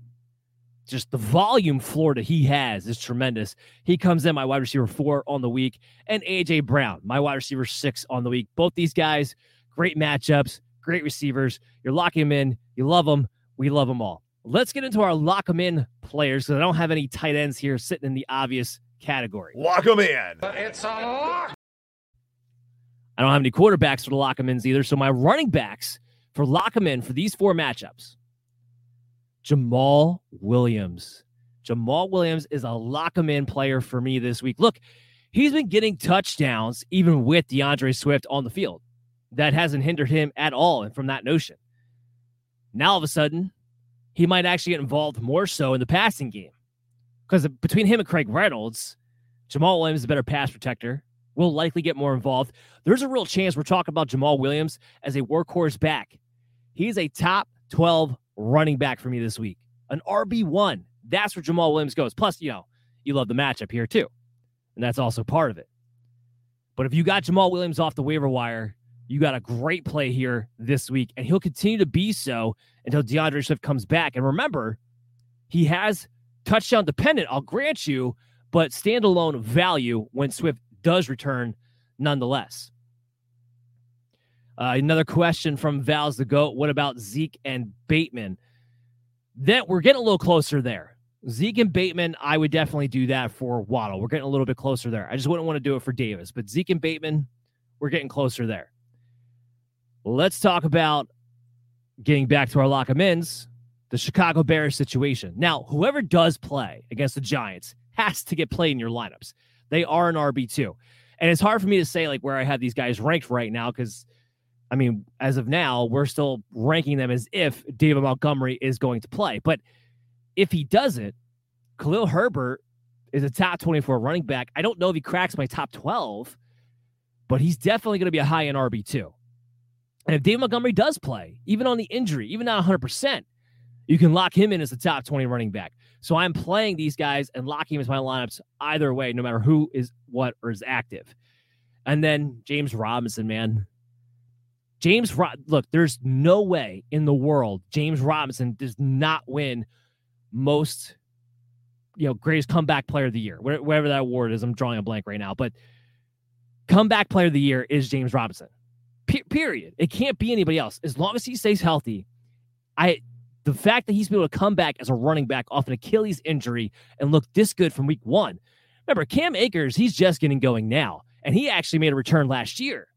[SPEAKER 2] just the volume floor that he has is tremendous. He comes in my wide receiver four on the week, and AJ Brown, my wide receiver six on the week. Both these guys, great matchups, great receivers. You're locking them in. You love them. We love them all. Let's get into our lock them in players because I don't have any tight ends here sitting in the obvious category.
[SPEAKER 5] Lock them in.
[SPEAKER 3] It's a lock.
[SPEAKER 2] I don't have any quarterbacks for the lock them ins either. So my running backs for lock them in for these four matchups Jamaal Williams. Jamaal Williams is a lock him in player for me this week. Look, he's been getting touchdowns even with D'Andre Swift on the field. That hasn't hindered him at all from that notion. Now all of a sudden, he might actually get involved more so in the passing game. Because between him and Craig Reynolds, Jamaal Williams is a better pass protector, will likely get more involved. There's a real chance we're talking about Jamaal Williams as a workhorse back. He's a top 12 running back for me this week. An RB1. That's where Jamaal Williams goes. Plus, you know, you love the matchup here too. And that's also part of it. But if you got Jamaal Williams off the waiver wire, you got a great play here this week. And he'll continue to be so until D'Andre Swift comes back. And remember, he has touchdown dependent, I'll grant you, but standalone value when Swift does return nonetheless. Uh, another question from Val's the GOAT. What about Zeke and Bateman? That we're getting a little closer there. Zeke and Bateman, I would definitely do that for Waddle. We're getting a little bit closer there. I just wouldn't want to do it for Davis, but Zeke and Bateman, we're getting closer there. Let's talk about getting back to our lock of ins, the Chicago Bears situation. Now, whoever does play against the Giants has to get played in your lineups. They are an RB2. And it's hard for me to say like where I have these guys ranked right now because – I mean, as of now, we're still ranking them as if David Montgomery is going to play. But if he doesn't, Khalil Herbert is a top 24 running back. I don't know if he cracks my top 12, but he's definitely going to be a high in RB2. And if David Montgomery does play, even on the injury, even not 100%, you can lock him in as the top 20 running back. So I'm playing these guys and locking him as my lineups either way, no matter who is what or is active. And then James Robinson, man, James, look, there's no way in the world James Robinson does not win most, you know, greatest comeback player of the year, whatever that award is. I'm drawing a blank right now, but comeback player of the year is James Robinson. P- period. It can't be anybody else as long as he stays healthy. I, the fact that he's been able to come back as a running back off an Achilles injury and look this good from week one. Remember, Cam Akers, he's just getting going now, and he actually made a return last year.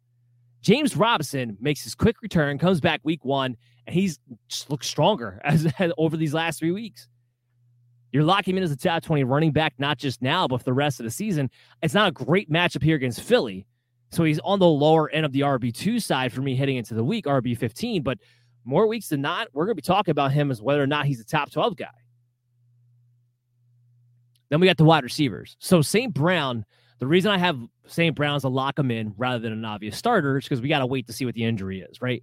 [SPEAKER 2] James Robinson makes his quick return, comes back week one, and he's just looks stronger as, as over these last three weeks. You're locking him in as a top 20 running back, not just now, but for the rest of the season. It's not a great matchup here against Philly. So he's on the lower end of the RB2 side for me heading into the week, RB15. But more weeks than not, we're going to be talking about him as whether or not he's a top 12 guy. Then we got the wide receivers. So St. Brown the reason I have St. Brown's a lock him in rather than an obvious starter is because we got to wait to see what the injury is, right?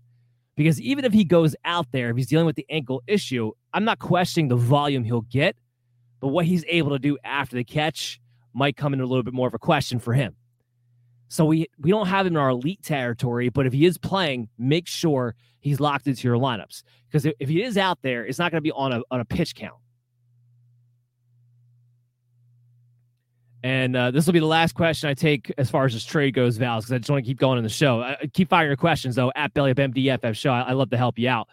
[SPEAKER 2] Because even if he goes out there, if he's dealing with the ankle issue, I'm not questioning the volume he'll get, but what he's able to do after the catch might come into a little bit more of a question for him. So we we don't have him in our elite territory, but if he is playing, make sure he's locked into your lineups because if, if he is out there, it's not going to be on a on a pitch count. And uh, this will be the last question I take as far as this trade goes, Val, because I just want to keep going in the show. Keep firing your questions though at Belly Up MDFF show. I, I love to help you out.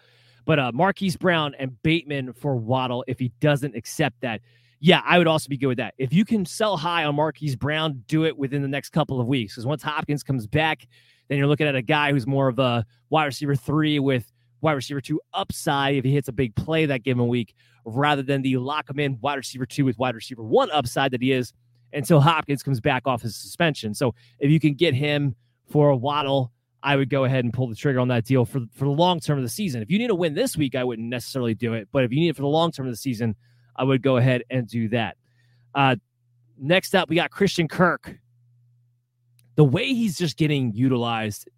[SPEAKER 2] But uh, Marquise Brown and Bateman for Waddle, if he doesn't accept that, yeah, I would also be good with that. If you can sell high on Marquise Brown, do it within the next couple of weeks. Because once Hopkins comes back, then you're looking at a guy who's more of a wide receiver three with wide receiver two upside if he hits a big play that given week, rather than the lock him in wide receiver two with wide receiver one upside that he is until Hopkins comes back off his suspension. So if you can get him for a waddle, I would go ahead and pull the trigger on that deal for, for the long term of the season. If you need a win this week, I wouldn't necessarily do it. But if you need it for the long term of the season, I would go ahead and do that. Uh, next up, we got Christian Kirk. The way he's just getting utilized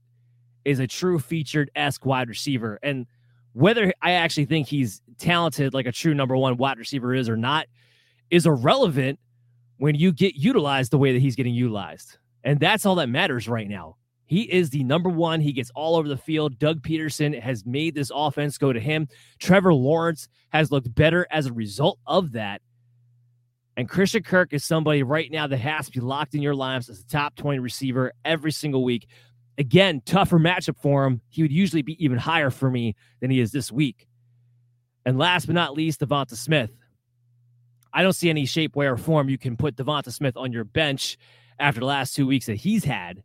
[SPEAKER 2] is a true featured esque wide receiver. And whether I actually think he's talented like a true number one wide receiver is or not is irrelevant when you get utilized the way that he's getting utilized. And that's all that matters right now. He is the number one. He gets all over the field. Doug Pederson has made this offense go to him. Trevor Lawrence has looked better as a result of that. And Christian Kirk is somebody right now that has to be locked in your lineups as a top 20 receiver every single week. Again, tougher matchup for him. He would usually be even higher for me than he is this week. And last but not least, Devonta Smith. I don't see any shape, way, or form you can put Devonta Smith on your bench after the last two weeks that he's had.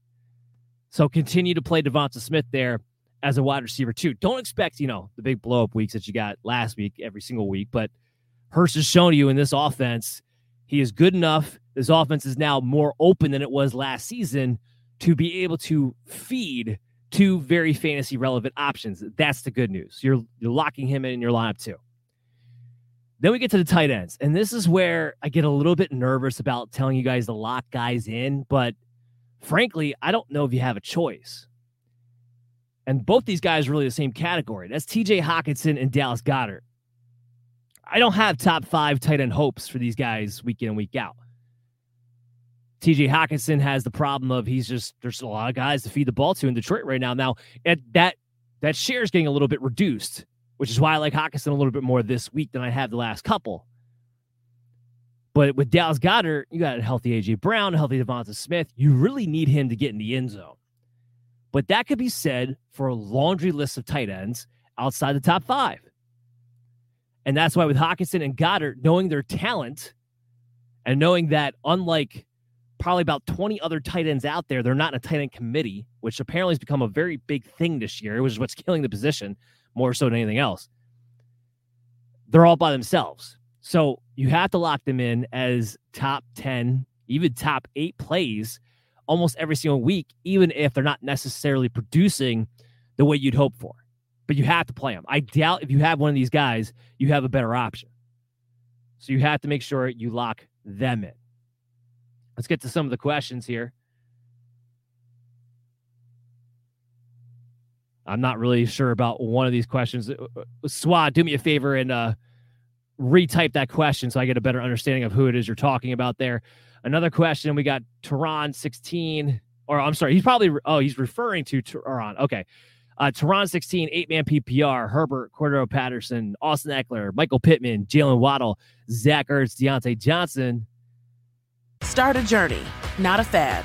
[SPEAKER 2] So continue to play Devonta Smith there as a wide receiver too. Don't expect, you know, the big blow up weeks that you got last week every single week, but Hurts has shown you in this offense, he is good enough. This offense is now more open than it was last season to be able to feed two very fantasy relevant options. That's the good news. You're you're locking him in your lineup too. Then we get to the tight ends. And this is where I get a little bit nervous about telling you guys to lock guys in. But frankly, I don't know if you have a choice. And both these guys are really the same category. That's TJ Hockenson and Dallas Goedert. I don't have top five tight end hopes for these guys week in and week out. TJ Hockenson has the problem of he's just there's a lot of guys to feed the ball to in Detroit right now. Now at that that share is getting a little bit reduced which is why I like Hockenson a little bit more this week than I have the last couple. But with Dallas Goedert, you got a healthy AJ Brown, a healthy Devonta Smith. You really need him to get in the end zone. But that could be said for a laundry list of tight ends outside the top five. And that's why with Hockenson and Goedert, knowing their talent and knowing that unlike probably about 20 other tight ends out there, they're not in a tight end committee, which apparently has become a very big thing this year, which is what's killing the position more so than anything else. They're all by themselves. So you have to lock them in as top 10, even top eight plays almost every single week, even if they're not necessarily producing the way you'd hope for. But you have to play them. I doubt if you have one of these guys, you have a better option. So you have to make sure you lock them in. Let's get to some of the questions here. I'm not really sure about one of these questions. Uh, uh, Swat, do me a favor and uh, retype that question so I get a better understanding of who it is you're talking about there. Another question we got Tehran 16, or I'm sorry, he's probably, oh, he's referring to Tehran. Okay. Uh, Tehran 16, eight man PPR, Herbert, Cordarrelle Patterson, Austin Ekeler, Michael Pittman, Jaylen Waddle, Zach Ertz, Diontae Johnson.
[SPEAKER 11] Start a journey, not a fad.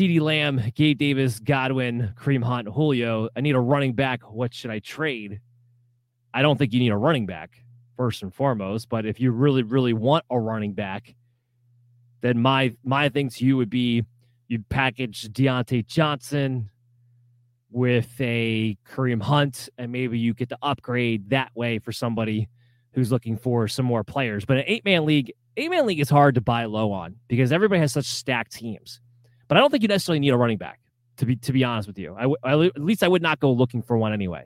[SPEAKER 2] CeeDee Lamb, Gabe Davis, Godwin, Kareem Hunt, Julio. I need a running back. What should I trade? I don't think you need a running back first and foremost, but if you really, really want a running back, then my my thing to you would be you package Diontae Johnson with a Kareem Hunt, and maybe you get to upgrade that way for somebody who's looking for some more players. But an eight man league, eight man league is hard to buy low on because everybody has such stacked teams. But I don't think you necessarily need a running back to be to be honest with you. At least I would not go looking for one anyway.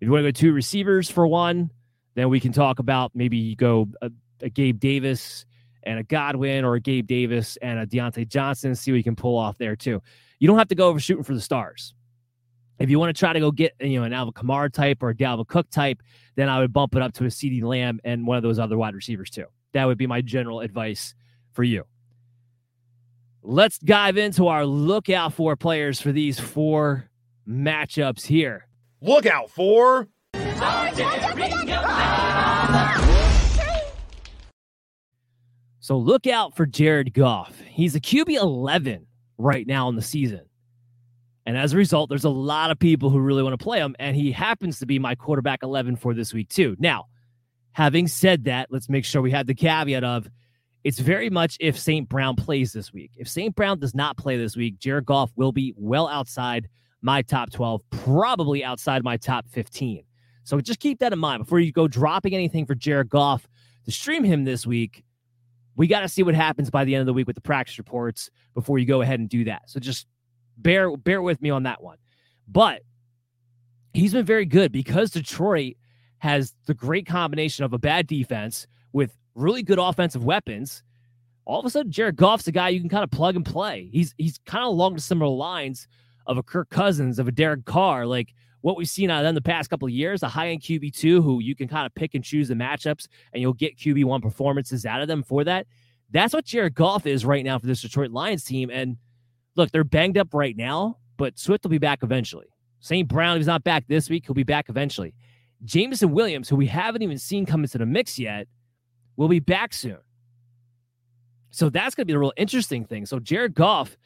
[SPEAKER 2] If you want to go two receivers for one, then we can talk about maybe you go a, a Gabe Davis and a Godwin or a Gabe Davis and a Diontae Johnson, see what you can pull off there too. You don't have to go over shooting for the stars. If you want to try to go get you know an Alvin Kamara type or a Dalvin Cook type, then I would bump it up to a CeeDee Lamb and one of those other wide receivers too. That would be my general advice for you. Let's dive into our lookout for players for these four matchups here.
[SPEAKER 5] Look out for.
[SPEAKER 2] So look out for Jared Goff. He's a QB 11 right now in the season. And as a result, there's a lot of people who really want to play him. And he happens to be my quarterback 11 for this week, too. Now, having said that, let's make sure we have the caveat of it's very much if St. Brown plays this week. If St. Brown does not play this week, Jared Goff will be well outside my top 12, probably outside my top 15. So just keep that in mind before you go dropping anything for Jared Goff to stream him this week. We got to see what happens by the end of the week with the practice reports before you go ahead and do that. So just bear bear with me on that one. But he's been very good because Detroit has the great combination of a bad defense with really good offensive weapons. All of a sudden, Jared Goff's a guy you can kind of plug and play. He's he's kind of along the similar lines of a Kirk Cousins, of a Derek Carr, like what we've seen out of them the past couple of years, a high end QB two who you can kind of pick and choose the matchups and you'll get QB one performances out of them for that. That's what Jared Goff is right now for this Detroit Lions team. And look, they're banged up right now, but Swift will be back eventually. St. Brown, he's not back this week, he'll be back eventually. Jameson Williams, who we haven't even seen come into the mix yet, will be back soon. So that's going to be the real interesting thing. So Jared Goff,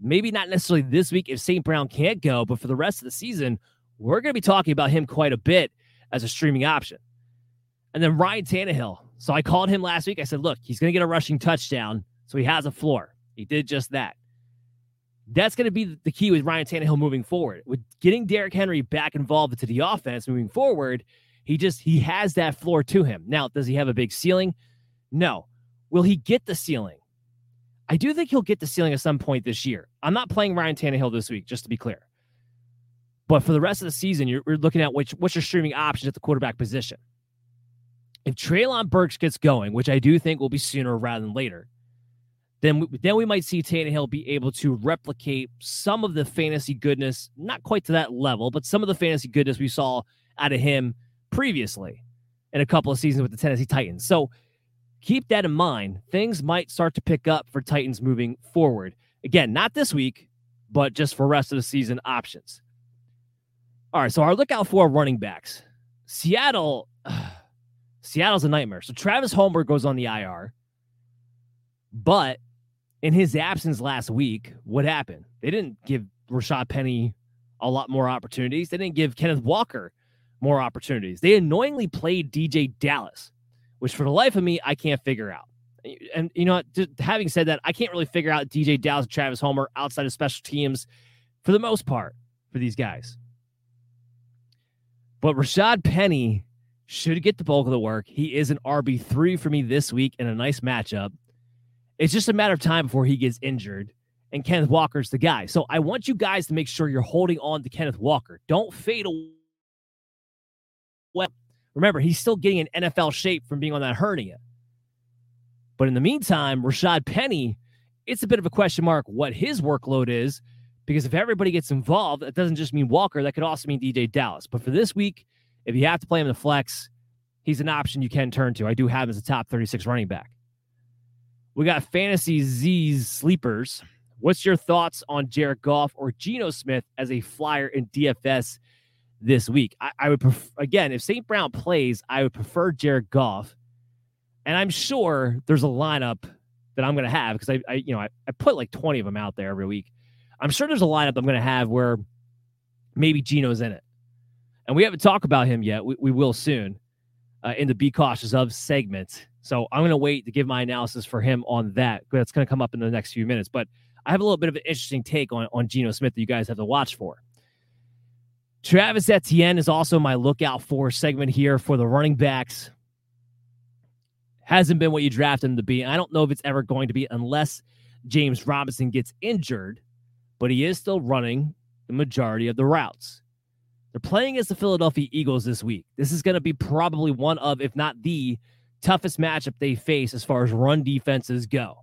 [SPEAKER 2] maybe not necessarily this week if St. Brown can't go, but for the rest of the season, we're going to be talking about him quite a bit as a streaming option. And then Ryan Tannehill. So I called him last week. I said, look, he's going to get a rushing touchdown. So he has a floor. He did just that. That's going to be the key with Ryan Tannehill moving forward. With getting Derrick Henry back involved into the offense moving forward, he just he has that floor to him. Now, does he have a big ceiling? No. Will he get the ceiling? I do think he'll get the ceiling at some point this year. I'm not playing Ryan Tannehill this week, just to be clear. But for the rest of the season, you're, you're looking at which what's your streaming options at the quarterback position. If Treylon Burks gets going, which I do think will be sooner rather than later, then we, then we might see Tannehill be able to replicate some of the fantasy goodness, not quite to that level, but some of the fantasy goodness we saw out of him previously in a couple of seasons with the Tennessee Titans. So keep that in mind. Things might start to pick up for Titans moving forward. Again, not this week, but just for rest of the season options. All right, so our lookout for running backs. Seattle, Seattle's a nightmare. So Travis Homer goes on the IR, but in his absence last week, what happened? They didn't give Rashaad Penny a lot more opportunities. They didn't give Kenneth Walker more opportunities. They annoyingly played DeeJay Dallas, which for the life of me, I can't figure out. And you know, having said that, I can't really figure out DeeJay Dallas and Travis Homer outside of special teams for the most part for these guys. But Rashaad Penny should get the bulk of the work. He is an RB3 for me this week in a nice matchup. It's just a matter of time before he gets injured. And Kenneth Walker's the guy. So I want you guys to make sure you're holding on to Kenneth Walker. Don't fade away. Remember, he's still getting an NFL shape from being on that hernia. But in the meantime, Rashaad Penny, it's a bit of a question mark what his workload is because if everybody gets involved, that doesn't just mean Walker, that could also mean DeeJay Dallas. But for this week, if you have to play him in the flex, he's an option you can turn to. I do have him as a top 36 running back. We got Fantasy Z's sleepers. What's your thoughts on Jared Goff or Geno Smith as a flyer in DFS this week? I, I would prefer, again, if St. Brown plays, I would prefer Jared Goff. And I'm sure there's a lineup that I'm going to have because I, I, you know, I, I put like 20 of them out there every week. I'm sure there's a lineup I'm going to have where maybe Geno's in it. And we haven't talked about him yet. We, we will soon uh, in the Be Cautious of segment. So I'm going to wait to give my analysis for him on that. That's going to come up in the next few minutes. But I have a little bit of an interesting take on, on Geno Smith that you guys have to watch for. Travis Etienne is also my lookout for segment here for the running backs. Hasn't been what you drafted him to be. I don't know if it's ever going to be unless James Robinson gets injured, but he is still running the majority of the routes. They're playing as the Philadelphia Eagles this week. This is going to be probably one of, if not the toughest matchup they face as far as run defenses go.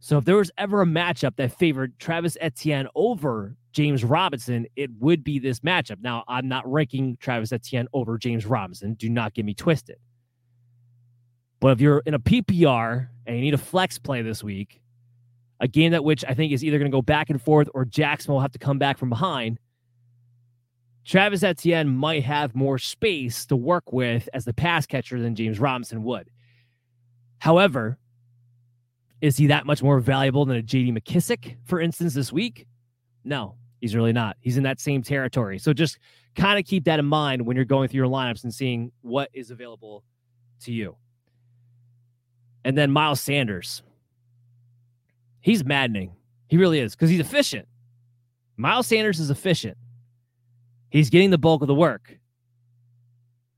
[SPEAKER 2] So if there was ever a matchup that favored Travis Etienne over James Robinson, it would be this matchup. Now, I'm not ranking Travis Etienne over James Robinson. Do not get me twisted. But if you're in a PPR and you need a flex play this week, a game that which I think is either going to go back and forth or Jackson will have to come back from behind, Travis Etienne might have more space to work with as the pass catcher than James Robinson would. However, is he that much more valuable than a JD McKissic, for instance, this week? No, he's really not. He's in that same territory. So just kind of keep that in mind when you're going through your lineups and seeing what is available to you. And then Miles Sanders. He's maddening. He really is because he's efficient. Miles Sanders is efficient. He's getting the bulk of the work.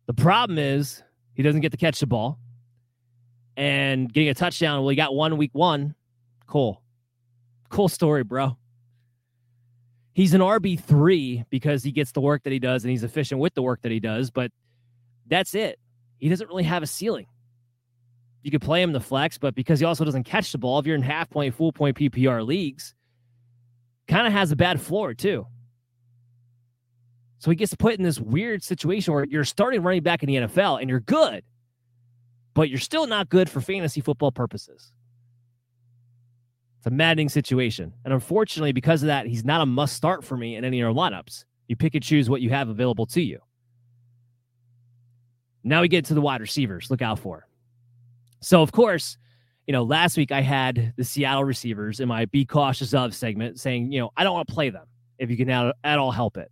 [SPEAKER 2] The problem is he doesn't get to catch the ball and getting a touchdown. Well, he got one week one. Cool. Cool story, bro. He's an RB3 because he gets the work that he does and he's efficient with the work that he does, but that's it. He doesn't really have a ceiling. You could play him the flex, but because he also doesn't catch the ball, if you're in half point, full point PPR leagues, kind of has a bad floor too. So he gets put in this weird situation where you're starting running back in the NFL and you're good, but you're still not good for fantasy football purposes. It's a maddening situation. And unfortunately, because of that, he's not a must start for me in any of our lineups. You pick and choose what you have available to you. Now we get to the wide receivers. Look out for. So, of course, you know, last week I had the Seattle receivers in my Be Cautious of segment saying, you know, I don't want to play them if you can at all help it.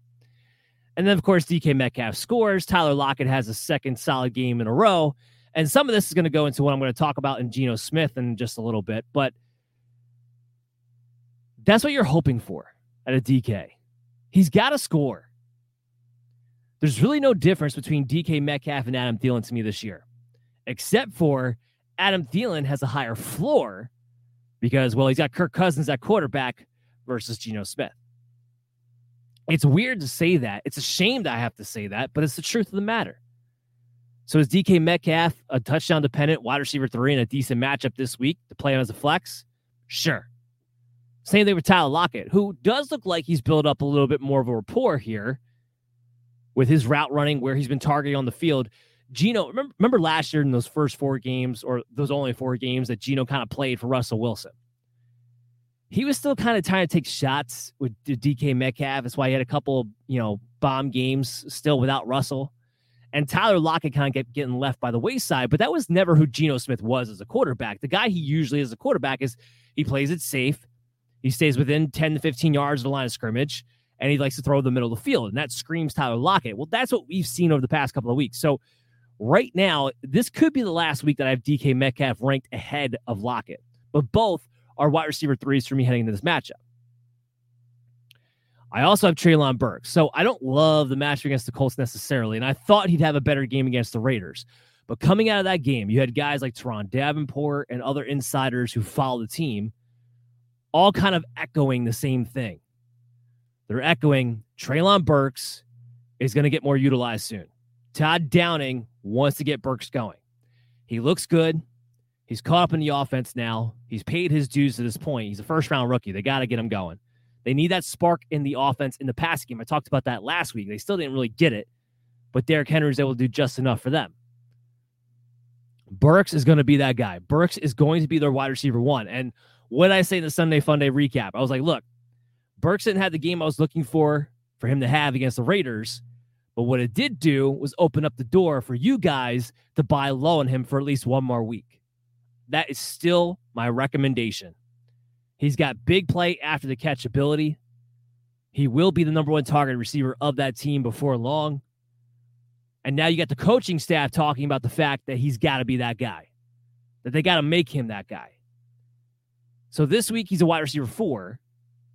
[SPEAKER 2] And then, of course, DK Metcalf scores. Tyler Lockett has a second solid game in a row. And some of this is going to go into what I'm going to talk about in Geno Smith in just a little bit. But that's what you're hoping for at a DK. He's got to score. There's really no difference between DK Metcalf and Adam Thielen to me this year, except for Adam Thielen has a higher floor because, well, he's got Kirk Cousins at quarterback versus Geno Smith. It's weird to say that. It's a shame that I have to say that, but it's the truth of the matter. So is DK Metcalf a touchdown dependent wide receiver three in a decent matchup this week to play him as a flex? Sure. Same thing with Tyler Lockett, who does look like he's built up a little bit more of a rapport here with his route running, where he's been targeting on the field. Geno, remember, remember last year in those first four games, or those only four games that Geno kind of played for Russell Wilson? he was still kind of trying to take shots with DK Metcalf. That's why he had a couple, you know, bomb games still without Russell. And Tyler Lockett kind of kept getting left by the wayside, but that was never who Geno Smith was as a quarterback. The guy he usually is a quarterback is he plays it safe. He stays within 10 to 15 yards of the line of scrimmage, and he likes to throw the middle of the field. And that screams Tyler Lockett. Well, that's what we've seen over the past couple of weeks. So right now, this could be the last week that I have DK Metcalf ranked ahead of Lockett. But both are wide receiver threes for me heading into this matchup. I also have Treylon Burks. So I don't love the matchup against the Colts necessarily. And I thought he'd have a better game against the Raiders. But coming out of that game, you had guys like Turron Davenport and other insiders who follow the team all kind of echoing the same thing. They're echoing Treylon Burks is going to get more utilized soon. Todd Downing wants to get Burks going. He looks good. He's caught up in the offense now. He's paid his dues to this point. He's a first round rookie. They got to get him going. They need that spark in the offense in the pass game. I talked about that last week. They still didn't really get it, but Derrick Henry was able to do just enough for them. Burks is going to be that guy. Burks is going to be their wide receiver one. And what I say in the Sunday Funday recap? I was like, look, Burks didn't have the game I was looking for for him to have against the Raiders. But what it did do was open up the door for you guys to buy low on him for at least one more week. that is still my recommendation. He's got big play after the catch ability. He will be the number one target receiver of that team before long. And now you got the coaching staff talking about the fact that he's got to be that guy, that they got to make him that guy. So this week, he's a wide receiver four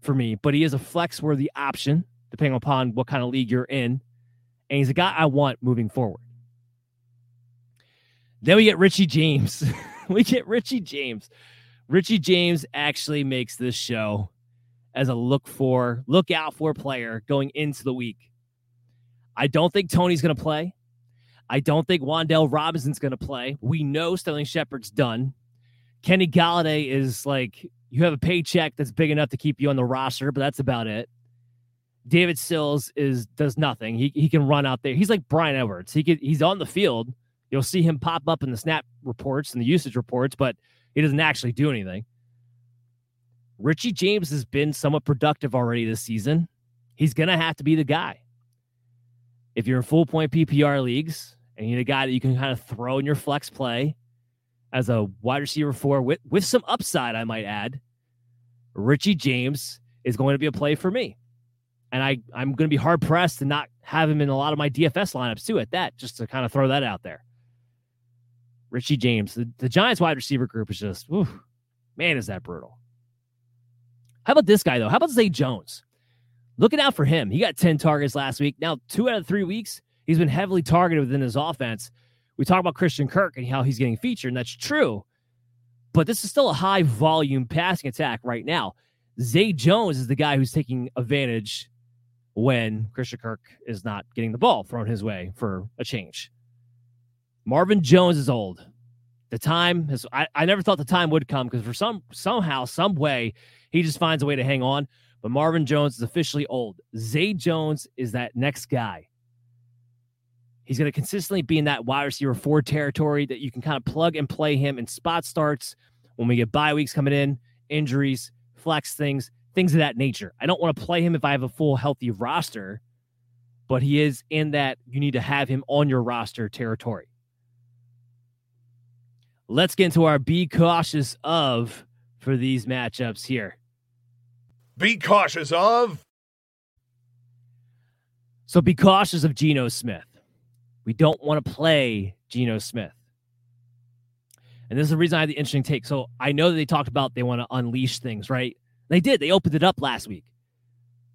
[SPEAKER 2] for me, but he is a flex worthy option depending upon what kind of league you're in. And he's a guy I want moving forward. Then we get Richie James. we get Richie James. Richie James actually makes this show as a look for, look out for player going into the week. I don't think Toney's going to play. I don't think Wan'Dale Robinson's going to play. We know Sterling Shepard's done. Kenny Golladay is like, you have a paycheck that's big enough to keep you on the roster, but that's about it. David Sills is does nothing. He, he can run out there. He's like Bryan Edwards. He could, he's on the field. You'll see him pop up in the snap reports and the usage reports, but he doesn't actually do anything. Richie James has been somewhat productive already this season. He's going to have to be the guy. If you're in full point PPR leagues and you need a guy that you can kind of throw in your flex play as a wide receiver four with, with some upside, I might add, Richie James is going to be a play for me. And I, I'm going to be hard pressed to not have him in a lot of my DFS lineups too, at that, just to kind of throw that out there. Richie James, the, the Giants wide receiver group is just, whew, man, is that brutal. How about this guy, though? How about Zay Jones? Looking out for him. He got 10 targets last week. Now, two out of three weeks, he's been heavily targeted within his offense. We talk about Christian Kirk and how he's getting featured, and that's true. But this is still a high volume passing attack right now. Zay Jones is the guy who's taking advantage when Christian Kirk is not getting the ball thrown his way for a change. Marvin Jones is old. The time has I, I never thought the time would come because for some somehow, some way, he just finds a way to hang on. But Marvin Jones is officially old. Zay Jones is that next guy. He's going to consistently be in that wide receiver four territory that you can kind of plug and play him in spot starts when we get bye weeks coming in, injuries, flex things, things of that nature. I don't want to play him if I have a full healthy roster, but he is in that you need to have him on your roster territory. Let's get into our be cautious of for these matchups here.
[SPEAKER 5] Be cautious of.
[SPEAKER 2] So be cautious of Geno Smith. We don't want to play Geno Smith. And this is the reason I had the interesting take. So I know that they talked about they want to unleash things, right? They did. They opened it up last week.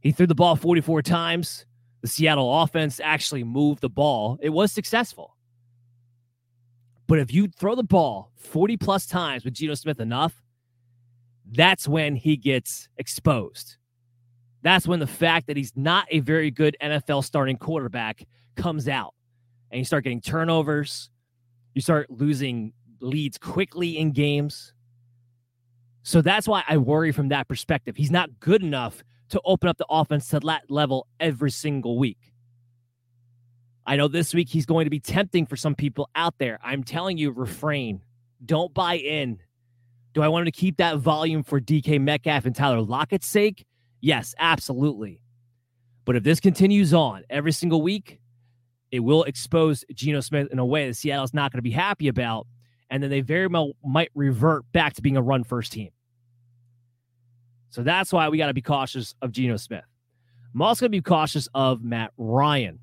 [SPEAKER 2] He threw the ball 44 times. The Seattle offense actually moved the ball. It was successful. But if you throw the ball 40 plus times with Geno Smith enough, that's when he gets exposed. That's when the fact that he's not a very good NFL starting quarterback comes out. And you start getting turnovers. You start losing leads quickly in games. So that's why I worry from that perspective. He's not good enough to open up the offense to that level every single week. I know this week he's going to be tempting for some people out there. I'm telling you, refrain. Don't buy in. Do I want to keep that volume for DK Metcalf and Tyler Lockett's sake? Yes, absolutely. But if this continues on every single week, it will expose Geno Smith in a way that Seattle's not going to be happy about. And then they very well might revert back to being a run first team. So that's why we got to be cautious of Geno Smith. I'm also going to be cautious of Matt Ryan.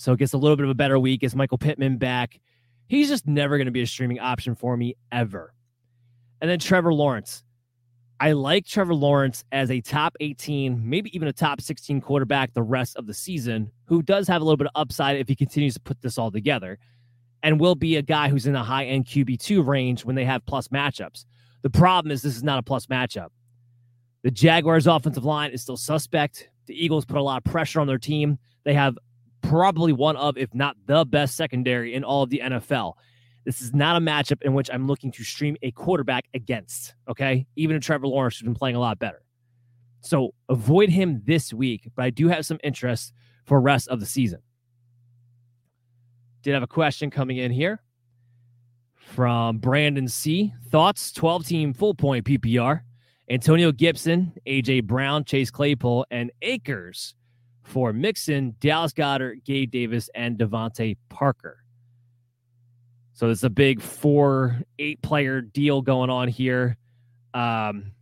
[SPEAKER 2] So it gets a little bit of a better week. Is Michael Pittman back? He's just never going to be a streaming option for me ever. And then Trevor Lawrence. I like Trevor Lawrence as a top 18, maybe even a top 16 quarterback the rest of the season, who does have a little bit of upside if he continues to put this all together, and will be a guy who's in the high end QB2 range when they have plus matchups. The problem is this is not a plus matchup. The Jaguars' offensive line is still suspect. The Eagles put a lot of pressure on their team. They have probably one of, if not the best secondary in all of the NFL. This is not a matchup in which I'm looking to stream a quarterback against. Okay. Even if Trevor Lawrence who's been playing a lot better. So avoid him this week, but I do have some interest for rest of the season. Did have a question coming in here from Brandon C. Thoughts 12 team full point PPR. Antonio Gibson, AJ Brown, Chase Claypool, and Akers for Mixon, Dallas Goedert, Gabe Davis, and DeVante Parker. So it's a big four, eight player deal going on here. Um,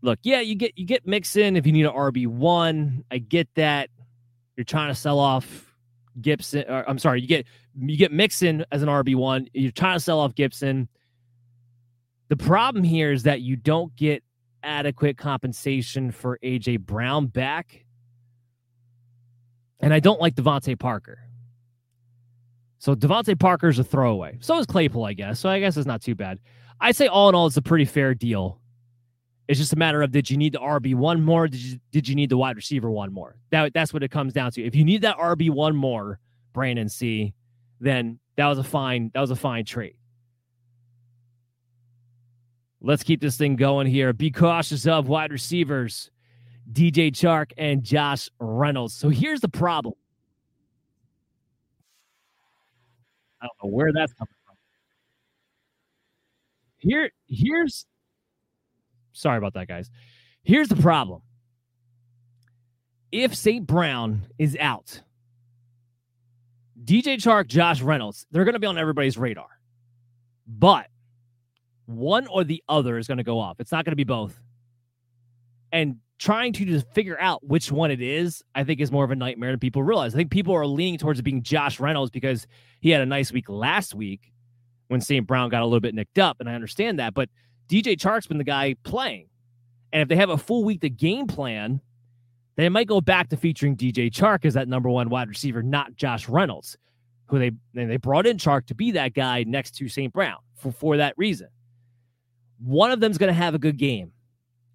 [SPEAKER 2] look, yeah, you get you get Mixon if you need an RB one. I get that. You're trying to sell off Gibson. Or, I'm sorry, you get you get Mixon as an RB one. You're trying to sell off Gibson. The problem here is that you don't get adequate compensation for AJ Brown back, and I don't like DeVante Parker. So DeVante Parker's a throwaway. So is Claypool, I guess. So I guess it's not too bad. I say all in all, it's a pretty fair deal. It's just a matter of did you need the RB one more? Did you did you need the wide receiver one more? That that's what it comes down to. If you need that RB one more, Brandon C, then that was a fine that was a fine trade. Let's keep this thing going here. Be cautious of wide receivers, DJ Chark and Josh Reynolds. So here's the problem. I don't know where that's coming from. Here, here's sorry about that, guys. Here's the problem. If St. Brown is out, DJ Chark, Josh Reynolds, they're going to be on everybody's radar. But one or the other is going to go off. It's not going to be both. And trying to just figure out which one it is, I think is more of a nightmare than people realize. I think people are leaning towards it being Josh Reynolds because he had a nice week last week when St. Brown got a little bit nicked up. And I understand that. But DJ Chark's been the guy playing. And if they have a full week to game plan, they might go back to featuring DJ Chark as that number one wide receiver, not Josh Reynolds, who they they brought in Chark to be that guy next to St. Brown for, for that reason. One of them's going to have a good game.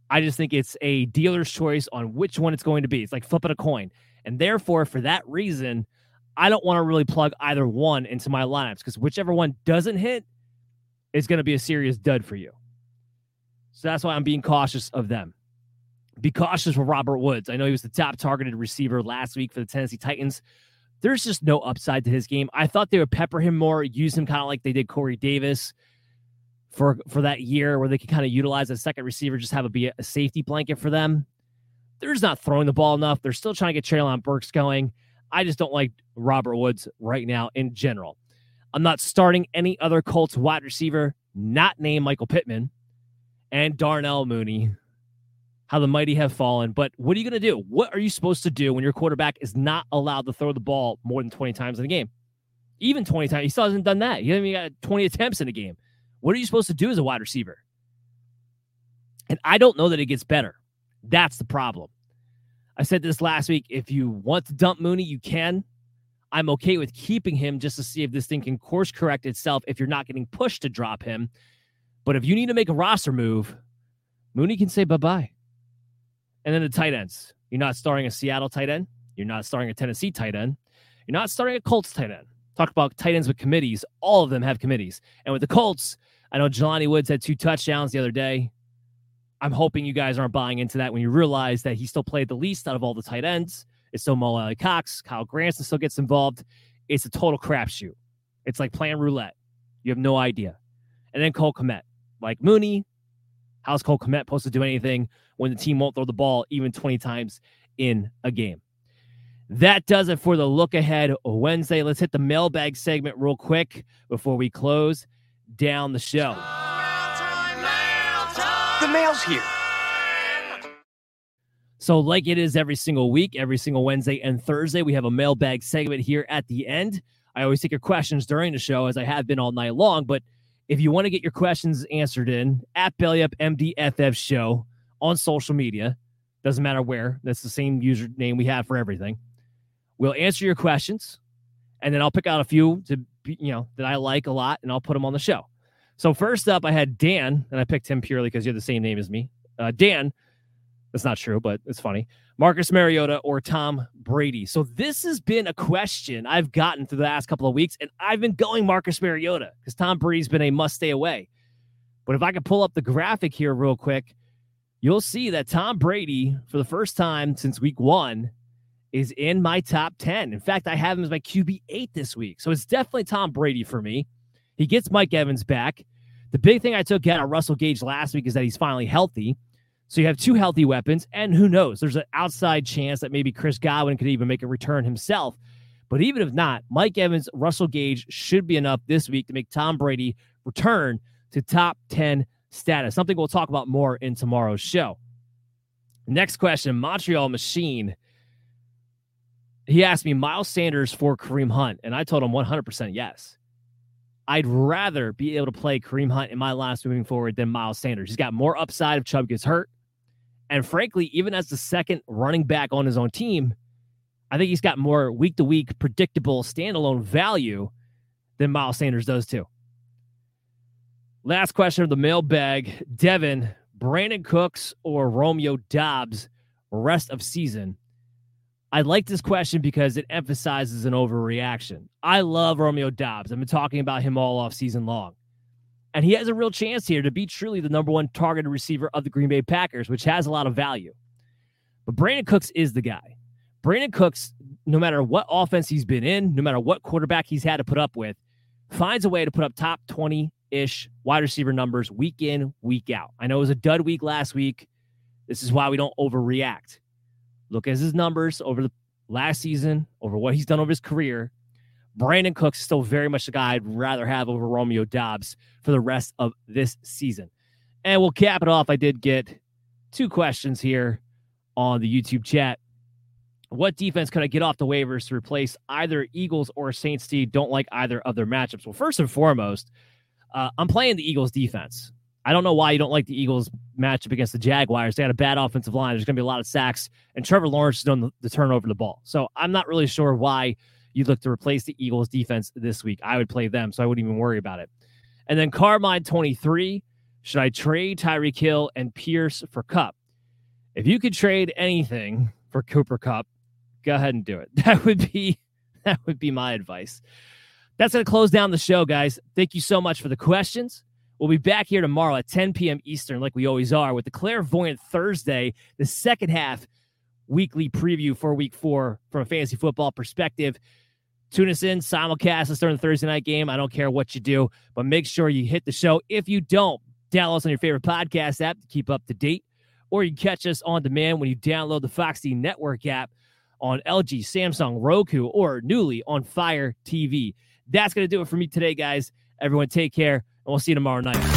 [SPEAKER 2] I just think it's a dealer's choice on which one it's going to be. It's like flipping a coin. And therefore, for that reason, I don't want to really plug either one into my lineups because whichever one doesn't hit is going to be a serious dud for you. So that's why I'm being cautious of them. Be cautious with Robert Woods. I know he was the top targeted receiver last week for the Tennessee Titans. There's just no upside to his game. I thought they would pepper him more, use him kind of like they did Corey Davis for for that year, where they could kind of utilize a second receiver, just have it be a safety blanket for them. They're just not throwing the ball enough. They're still trying to get Treylon Burks going. I just don't like Robert Woods right now in general. I'm not starting any other Colts wide receiver not named Michael Pittman and Darnell Mooney. How the mighty have fallen. But what are you going to do? What are you supposed to do when your quarterback is not allowed to throw the ball more than 20 times in a game? Even 20 times. He still hasn't done that. He hasn't even got 20 attempts in a game. What are you supposed to do as a wide receiver? And I don't know that it gets better. That's the problem. I said this last week. If you want to dump Mooney, you can. I'm okay with keeping him just to see if this thing can course correct itself if you're not getting pushed to drop him. But if you need to make a roster move, Mooney can say bye bye. And then the tight ends. You're not starting a Seattle tight end. You're not starting a Tennessee tight end. You're not starting a Colts tight end. Talk about tight ends with committees. All of them have committees. And with the Colts, I know Jelani Woods had two touchdowns the other day. I'm hoping you guys aren't buying into that when you realize that he still played the least out of all the tight ends. It's still Mo Alie-Cox. Kylen Granson still gets involved. It's a total crapshoot. It's like playing roulette. You have no idea. And then Cole Kmet like Mooney. How's Cole Kmet supposed to do anything when the team won't throw the ball even 20 times in a game? That does it for the look ahead Wednesday. Let's hit the mailbag segment real quick before we close down the show.
[SPEAKER 12] The mail's here.
[SPEAKER 2] So, like it is every single week, every single Wednesday and Thursday, we have a mailbag segment here at the end. I always take your questions during the show, as I have been all night long, but if you want to get your questions answered in at BellyUp MDFF show on social media, doesn't matter where, that's the same username we have for everything. We'll answer your questions and then I'll pick out a few to you know, that I like a lot and I'll put them on the show. So first up, I had Dan, and I picked him purely because you have the same name as me. Uh, Dan, that's not true, but it's funny. Marcus Mariota or Tom Brady. So this has been a question I've gotten through the last couple of weeks, and I've been going Marcus Mariota because Tom Brady's been a must stay away. But if I could pull up the graphic here real quick, you'll see that Tom Brady, for the first time since week one, is in my top 10. In fact, I have him as my QB8 this week. So it's definitely Tom Brady for me. He gets Mike Evans back. The big thing I took out of Russell Gage last week is that he's finally healthy. So you have two healthy weapons, and who knows? There's an outside chance that maybe Chris Godwin could even make a return himself. But even if not, Mike Evans, Russell Gage should be enough this week to make Tom Brady return to top 10 status. Something we'll talk about more in tomorrow's show. Next question Montreal Machine. He asked me Miles Sanders for Kareem Hunt, and I told him 100% yes. I'd rather be able to play Kareem Hunt in my last moving forward than Miles Sanders. He's got more upside if Chubb gets hurt. And frankly, even as the second running back on his own team, I think he's got more week to week predictable standalone value than Miles Sanders does too. Last question of the mailbag Devin, Brandin Cooks or Romeo Doubs, rest of season? I like this question because it emphasizes an overreaction. I love Romeo Doubs. I've been talking about him all off season long. And he has a real chance here to be truly the number one targeted receiver of the Green Bay Packers, which has a lot of value. But Brandin Cooks is the guy. Brandin Cooks, no matter what offense he's been in, no matter what quarterback he's had to put up with, finds a way to put up top 20 ish wide receiver numbers week in, week out. I know it was a dud week last week. This is why we don't overreact. Look at his numbers over the last season, over what he's done over his career. Brandin Cooks is still very much the guy I'd rather have over Romeo Doubs for the rest of this season. And we'll cap it off. I did get two questions here on the YouTube chat. What defense could I get off the waivers to replace either Eagles or Saints D? Don't like either of their matchups. Well, first and foremost, uh, I'm playing the Eagles defense. I don't know why you don't like the Eagles matchup against the Jaguars. They had a bad offensive line. There's going to be a lot of sacks, and Trevor Lawrence has done the, the turn over the ball. So I'm not really sure why you look to replace the Eagles defense this week. I would play them, so I wouldn't even worry about it. And then Carmine 23. Should I trade Tyreek Hill and Pierce for Kupp? If you could trade anything for Cooper Kupp, go ahead and do it. That would be that would be my advice. That's going to close down the show, guys. Thank you so much for the questions. We'll be back here tomorrow at 10 p.m. Eastern, like we always are, with the Clairvoyant Thursday, the second half weekly preview for week four from a fantasy football perspective. Tune us in, simulcast us during the Thursday night game. I don't care what you do, but make sure you hit the show. If you don't, download us on your favorite podcast app to keep up to date, or you can catch us on demand when you download the Foxy Network app on LG, Samsung, Roku, or newly on Fire TV. That's going to do it for me today, guys. Everyone, take care we'll see you tomorrow night.